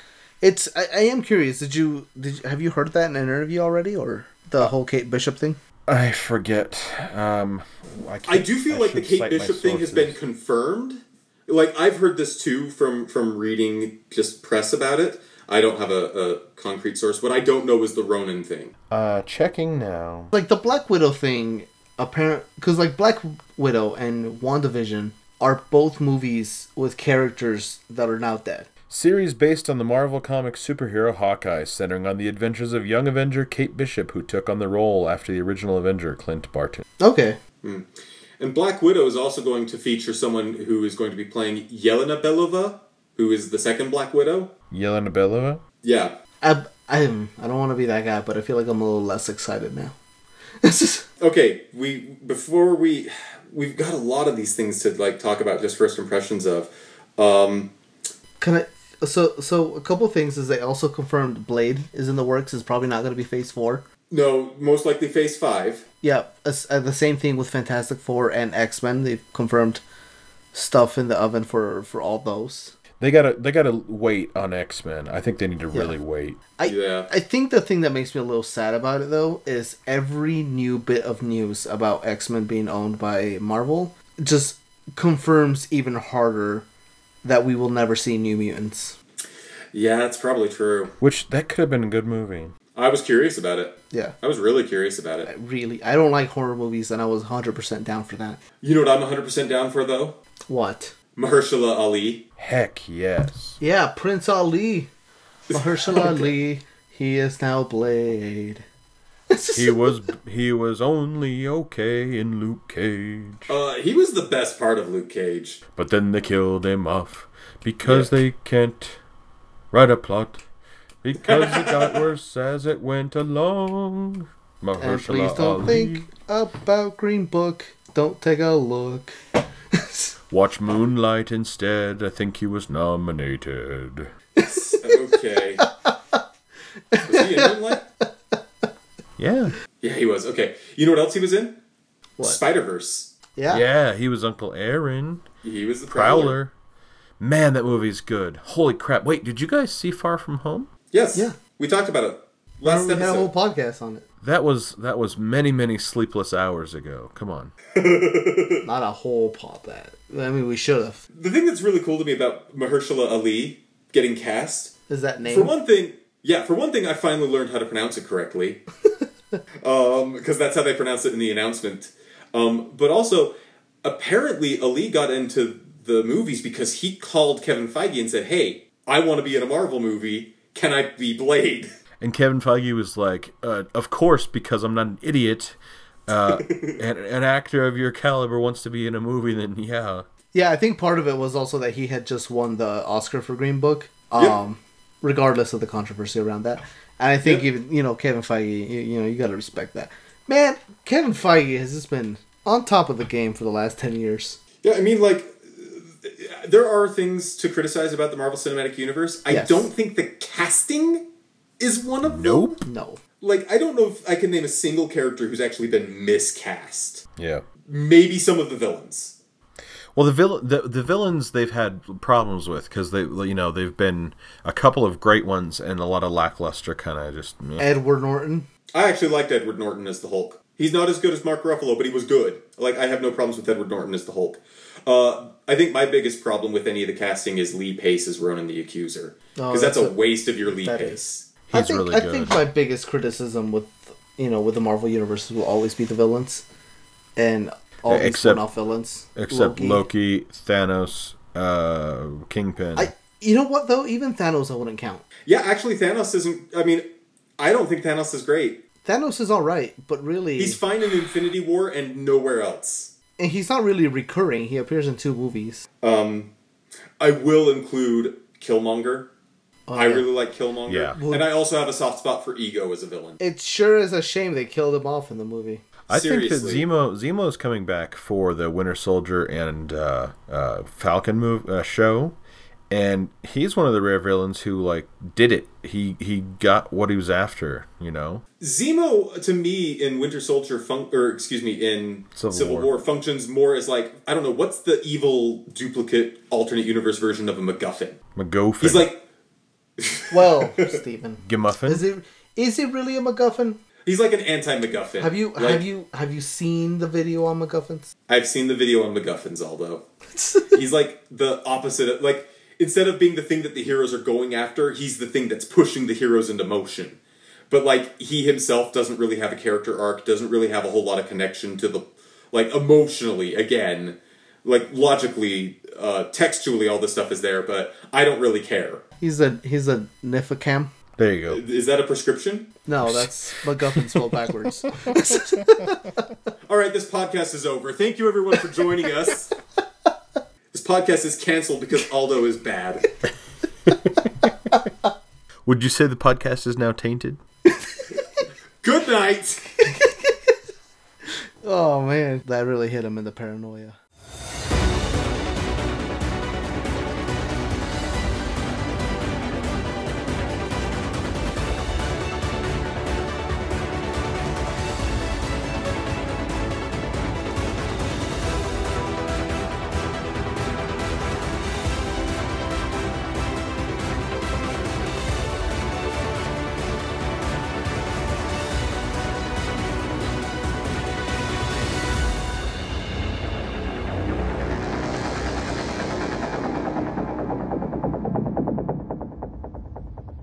it's I, I am curious. Did you did you, have you heard that in an interview already or the whole Kate Bishop thing? I forget. Um, I, I do feel I like the Kate Bishop thing has been confirmed. Like I've heard this too from from reading just press about it. I don't have a, a concrete source. What I don't know is the Ronin thing. Uh, checking now. Like the Black Widow thing, apparent because like Black Widow and WandaVision are both movies with characters that are now dead. Series based on the Marvel Comics superhero Hawkeye, centering on the adventures of young Avenger Kate Bishop, who took on the role after the original Avenger Clint Barton. Okay, And Black Widow is also going to feature someone who is going to be playing Yelena Belova, who is the second Black Widow. Yelena Belova. Yeah. I I'm I don't want to be that guy, but I feel like I'm a little less excited now. Okay, we before we we've got a lot of these things to like talk about just first impressions of. Um Can I? So, so a couple things is they also confirmed Blade is in the works. Is probably not going to be Phase Four. no, most likely phase 5. Yeah, as, uh, the same thing with Fantastic Four and X Men. They've confirmed stuff in the oven for for all those. They gotta they gotta wait on X Men. I think they need to really wait. I Yeah. I think the thing that makes me a little sad about it though is every new bit of news about X Men being owned by Marvel just confirms even harder that we will never see New Mutants. Yeah, that's probably true. Which that could have been a good movie. I was curious about it. Yeah. I was really curious about it. I Really, I don't like horror movies, and I was hundred percent down for that. You know what I'm 100% down for though? What? Mahershala Ali. Heck yes. Yeah, Prince Ali. Mahershala Ali. He is now Blade. He was he was only okay in Luke Cage. Uh, he was the best part of Luke Cage. But then they killed him off because they can't write a plot because it got worse as it went along. And please don't Ali. think about Green Book. Don't take a look. Watch Moonlight instead. I think he was nominated. Okay. was he in Moonlight? Yeah. Yeah, he was. Okay. You know what else he was in? What? Spider Verse. Yeah. Yeah, he was Uncle Aaron. He was the Prowler. Prowler. Man, that movie's good. Holy crap. Wait, did you guys see Far From Home? Yes. Yeah. We talked about it last we had a whole podcast on it. That was that was many, many sleepless hours ago. Come on. Not a whole pop that. I mean, we should have. The thing that's really cool to me about Mahershala Ali getting cast, Is that name. for one thing, yeah, for one thing, I finally learned how to pronounce it correctly. um, because that's how they pronounce it in the announcement. Um, but also, apparently, Ali got into the movies because he called Kevin Feige and said, "Hey, I want to be in a Marvel movie. Can I be Blade?" And Kevin Feige was like, uh, "Of course, because I'm not an idiot. Uh, an, an actor of your caliber wants to be in a movie. Then yeah, Yeah, I think part of it was also that he had just won the Oscar for Green Book. Yep. Um, regardless of the controversy around that. And I think Yep. even you know Kevin Feige, you, you know, you got to respect that. Man, Kevin Feige has just been on top of the game for the last ten years. Yeah, I mean, like, there are things to criticize about the Marvel Cinematic Universe. I Yes. don't think the casting is one of them. nope. No, Like, I don't know if I can name a single character who's actually been miscast. Yeah. Maybe some of the villains. Well, the vill- the, the villains they've had problems with because they you know they've been a couple of great ones and a lot of lackluster kind of just. meh. Edward Norton. I actually liked Edward Norton as the Hulk. He's not as good as Mark Ruffalo, but he was good. Like, I have no problems with Edward Norton as the Hulk. Uh, I think my biggest problem with any of the casting is Lee Pace as Ronan the Accuser. Oh, Because that's, that's a, a- waste of your Lee Pace. I He's think really I think my biggest criticism with you know with the Marvel universe will always be the villains, and all these Except- one-off villains. Except Loki, Thanos, uh, Kingpin. I, you know what though? Even Thanos, I wouldn't count. Yeah, actually, Thanos isn't. I mean, I don't think Thanos is great. Thanos is all right, but really, He's fine in Infinity War and nowhere else. and he's not really recurring. He appears in two movies. Um, I will include Killmonger. Oh, I yeah. really like Killmonger. Yeah. And I also have a soft spot for Ego as a villain. It sure is a shame they killed him off in the movie. I think that Seriously. Zemo Zemo is coming back for the Winter Soldier and uh, uh, Falcon move uh, show, and he's one of the rare villains who like did it. He he got what he was after. You know. Zemo, to me, in Winter Soldier, fun- or excuse me, in Civil Civil, War. War. functions more as like I don't know what's the evil duplicate alternate universe version of a MacGuffin. MacGuffin. He's like Well, Stephen, Gemuffin. is it is it really a MacGuffin? He's like an anti MacGuffin. Have you Like, have you have you seen the video on MacGuffins? I've seen the video on MacGuffins, Aldo. he's like the opposite of like instead of being the thing that the heroes are going after, he's the thing that's pushing the heroes into motion. But like he himself doesn't really have a character arc, doesn't really have a whole lot of connection to the like emotionally again. Like logically, uh textually all this stuff is there, but I don't really care. He's a he's a Nifacam. There you go. Is that a prescription? No, that's MacGuffin spelled backwards. All right, this podcast is over. Thank you everyone for joining us. This podcast is canceled because Aldo is bad. Would you say the podcast is now tainted? Good night. oh man, that really hit him in the paranoia.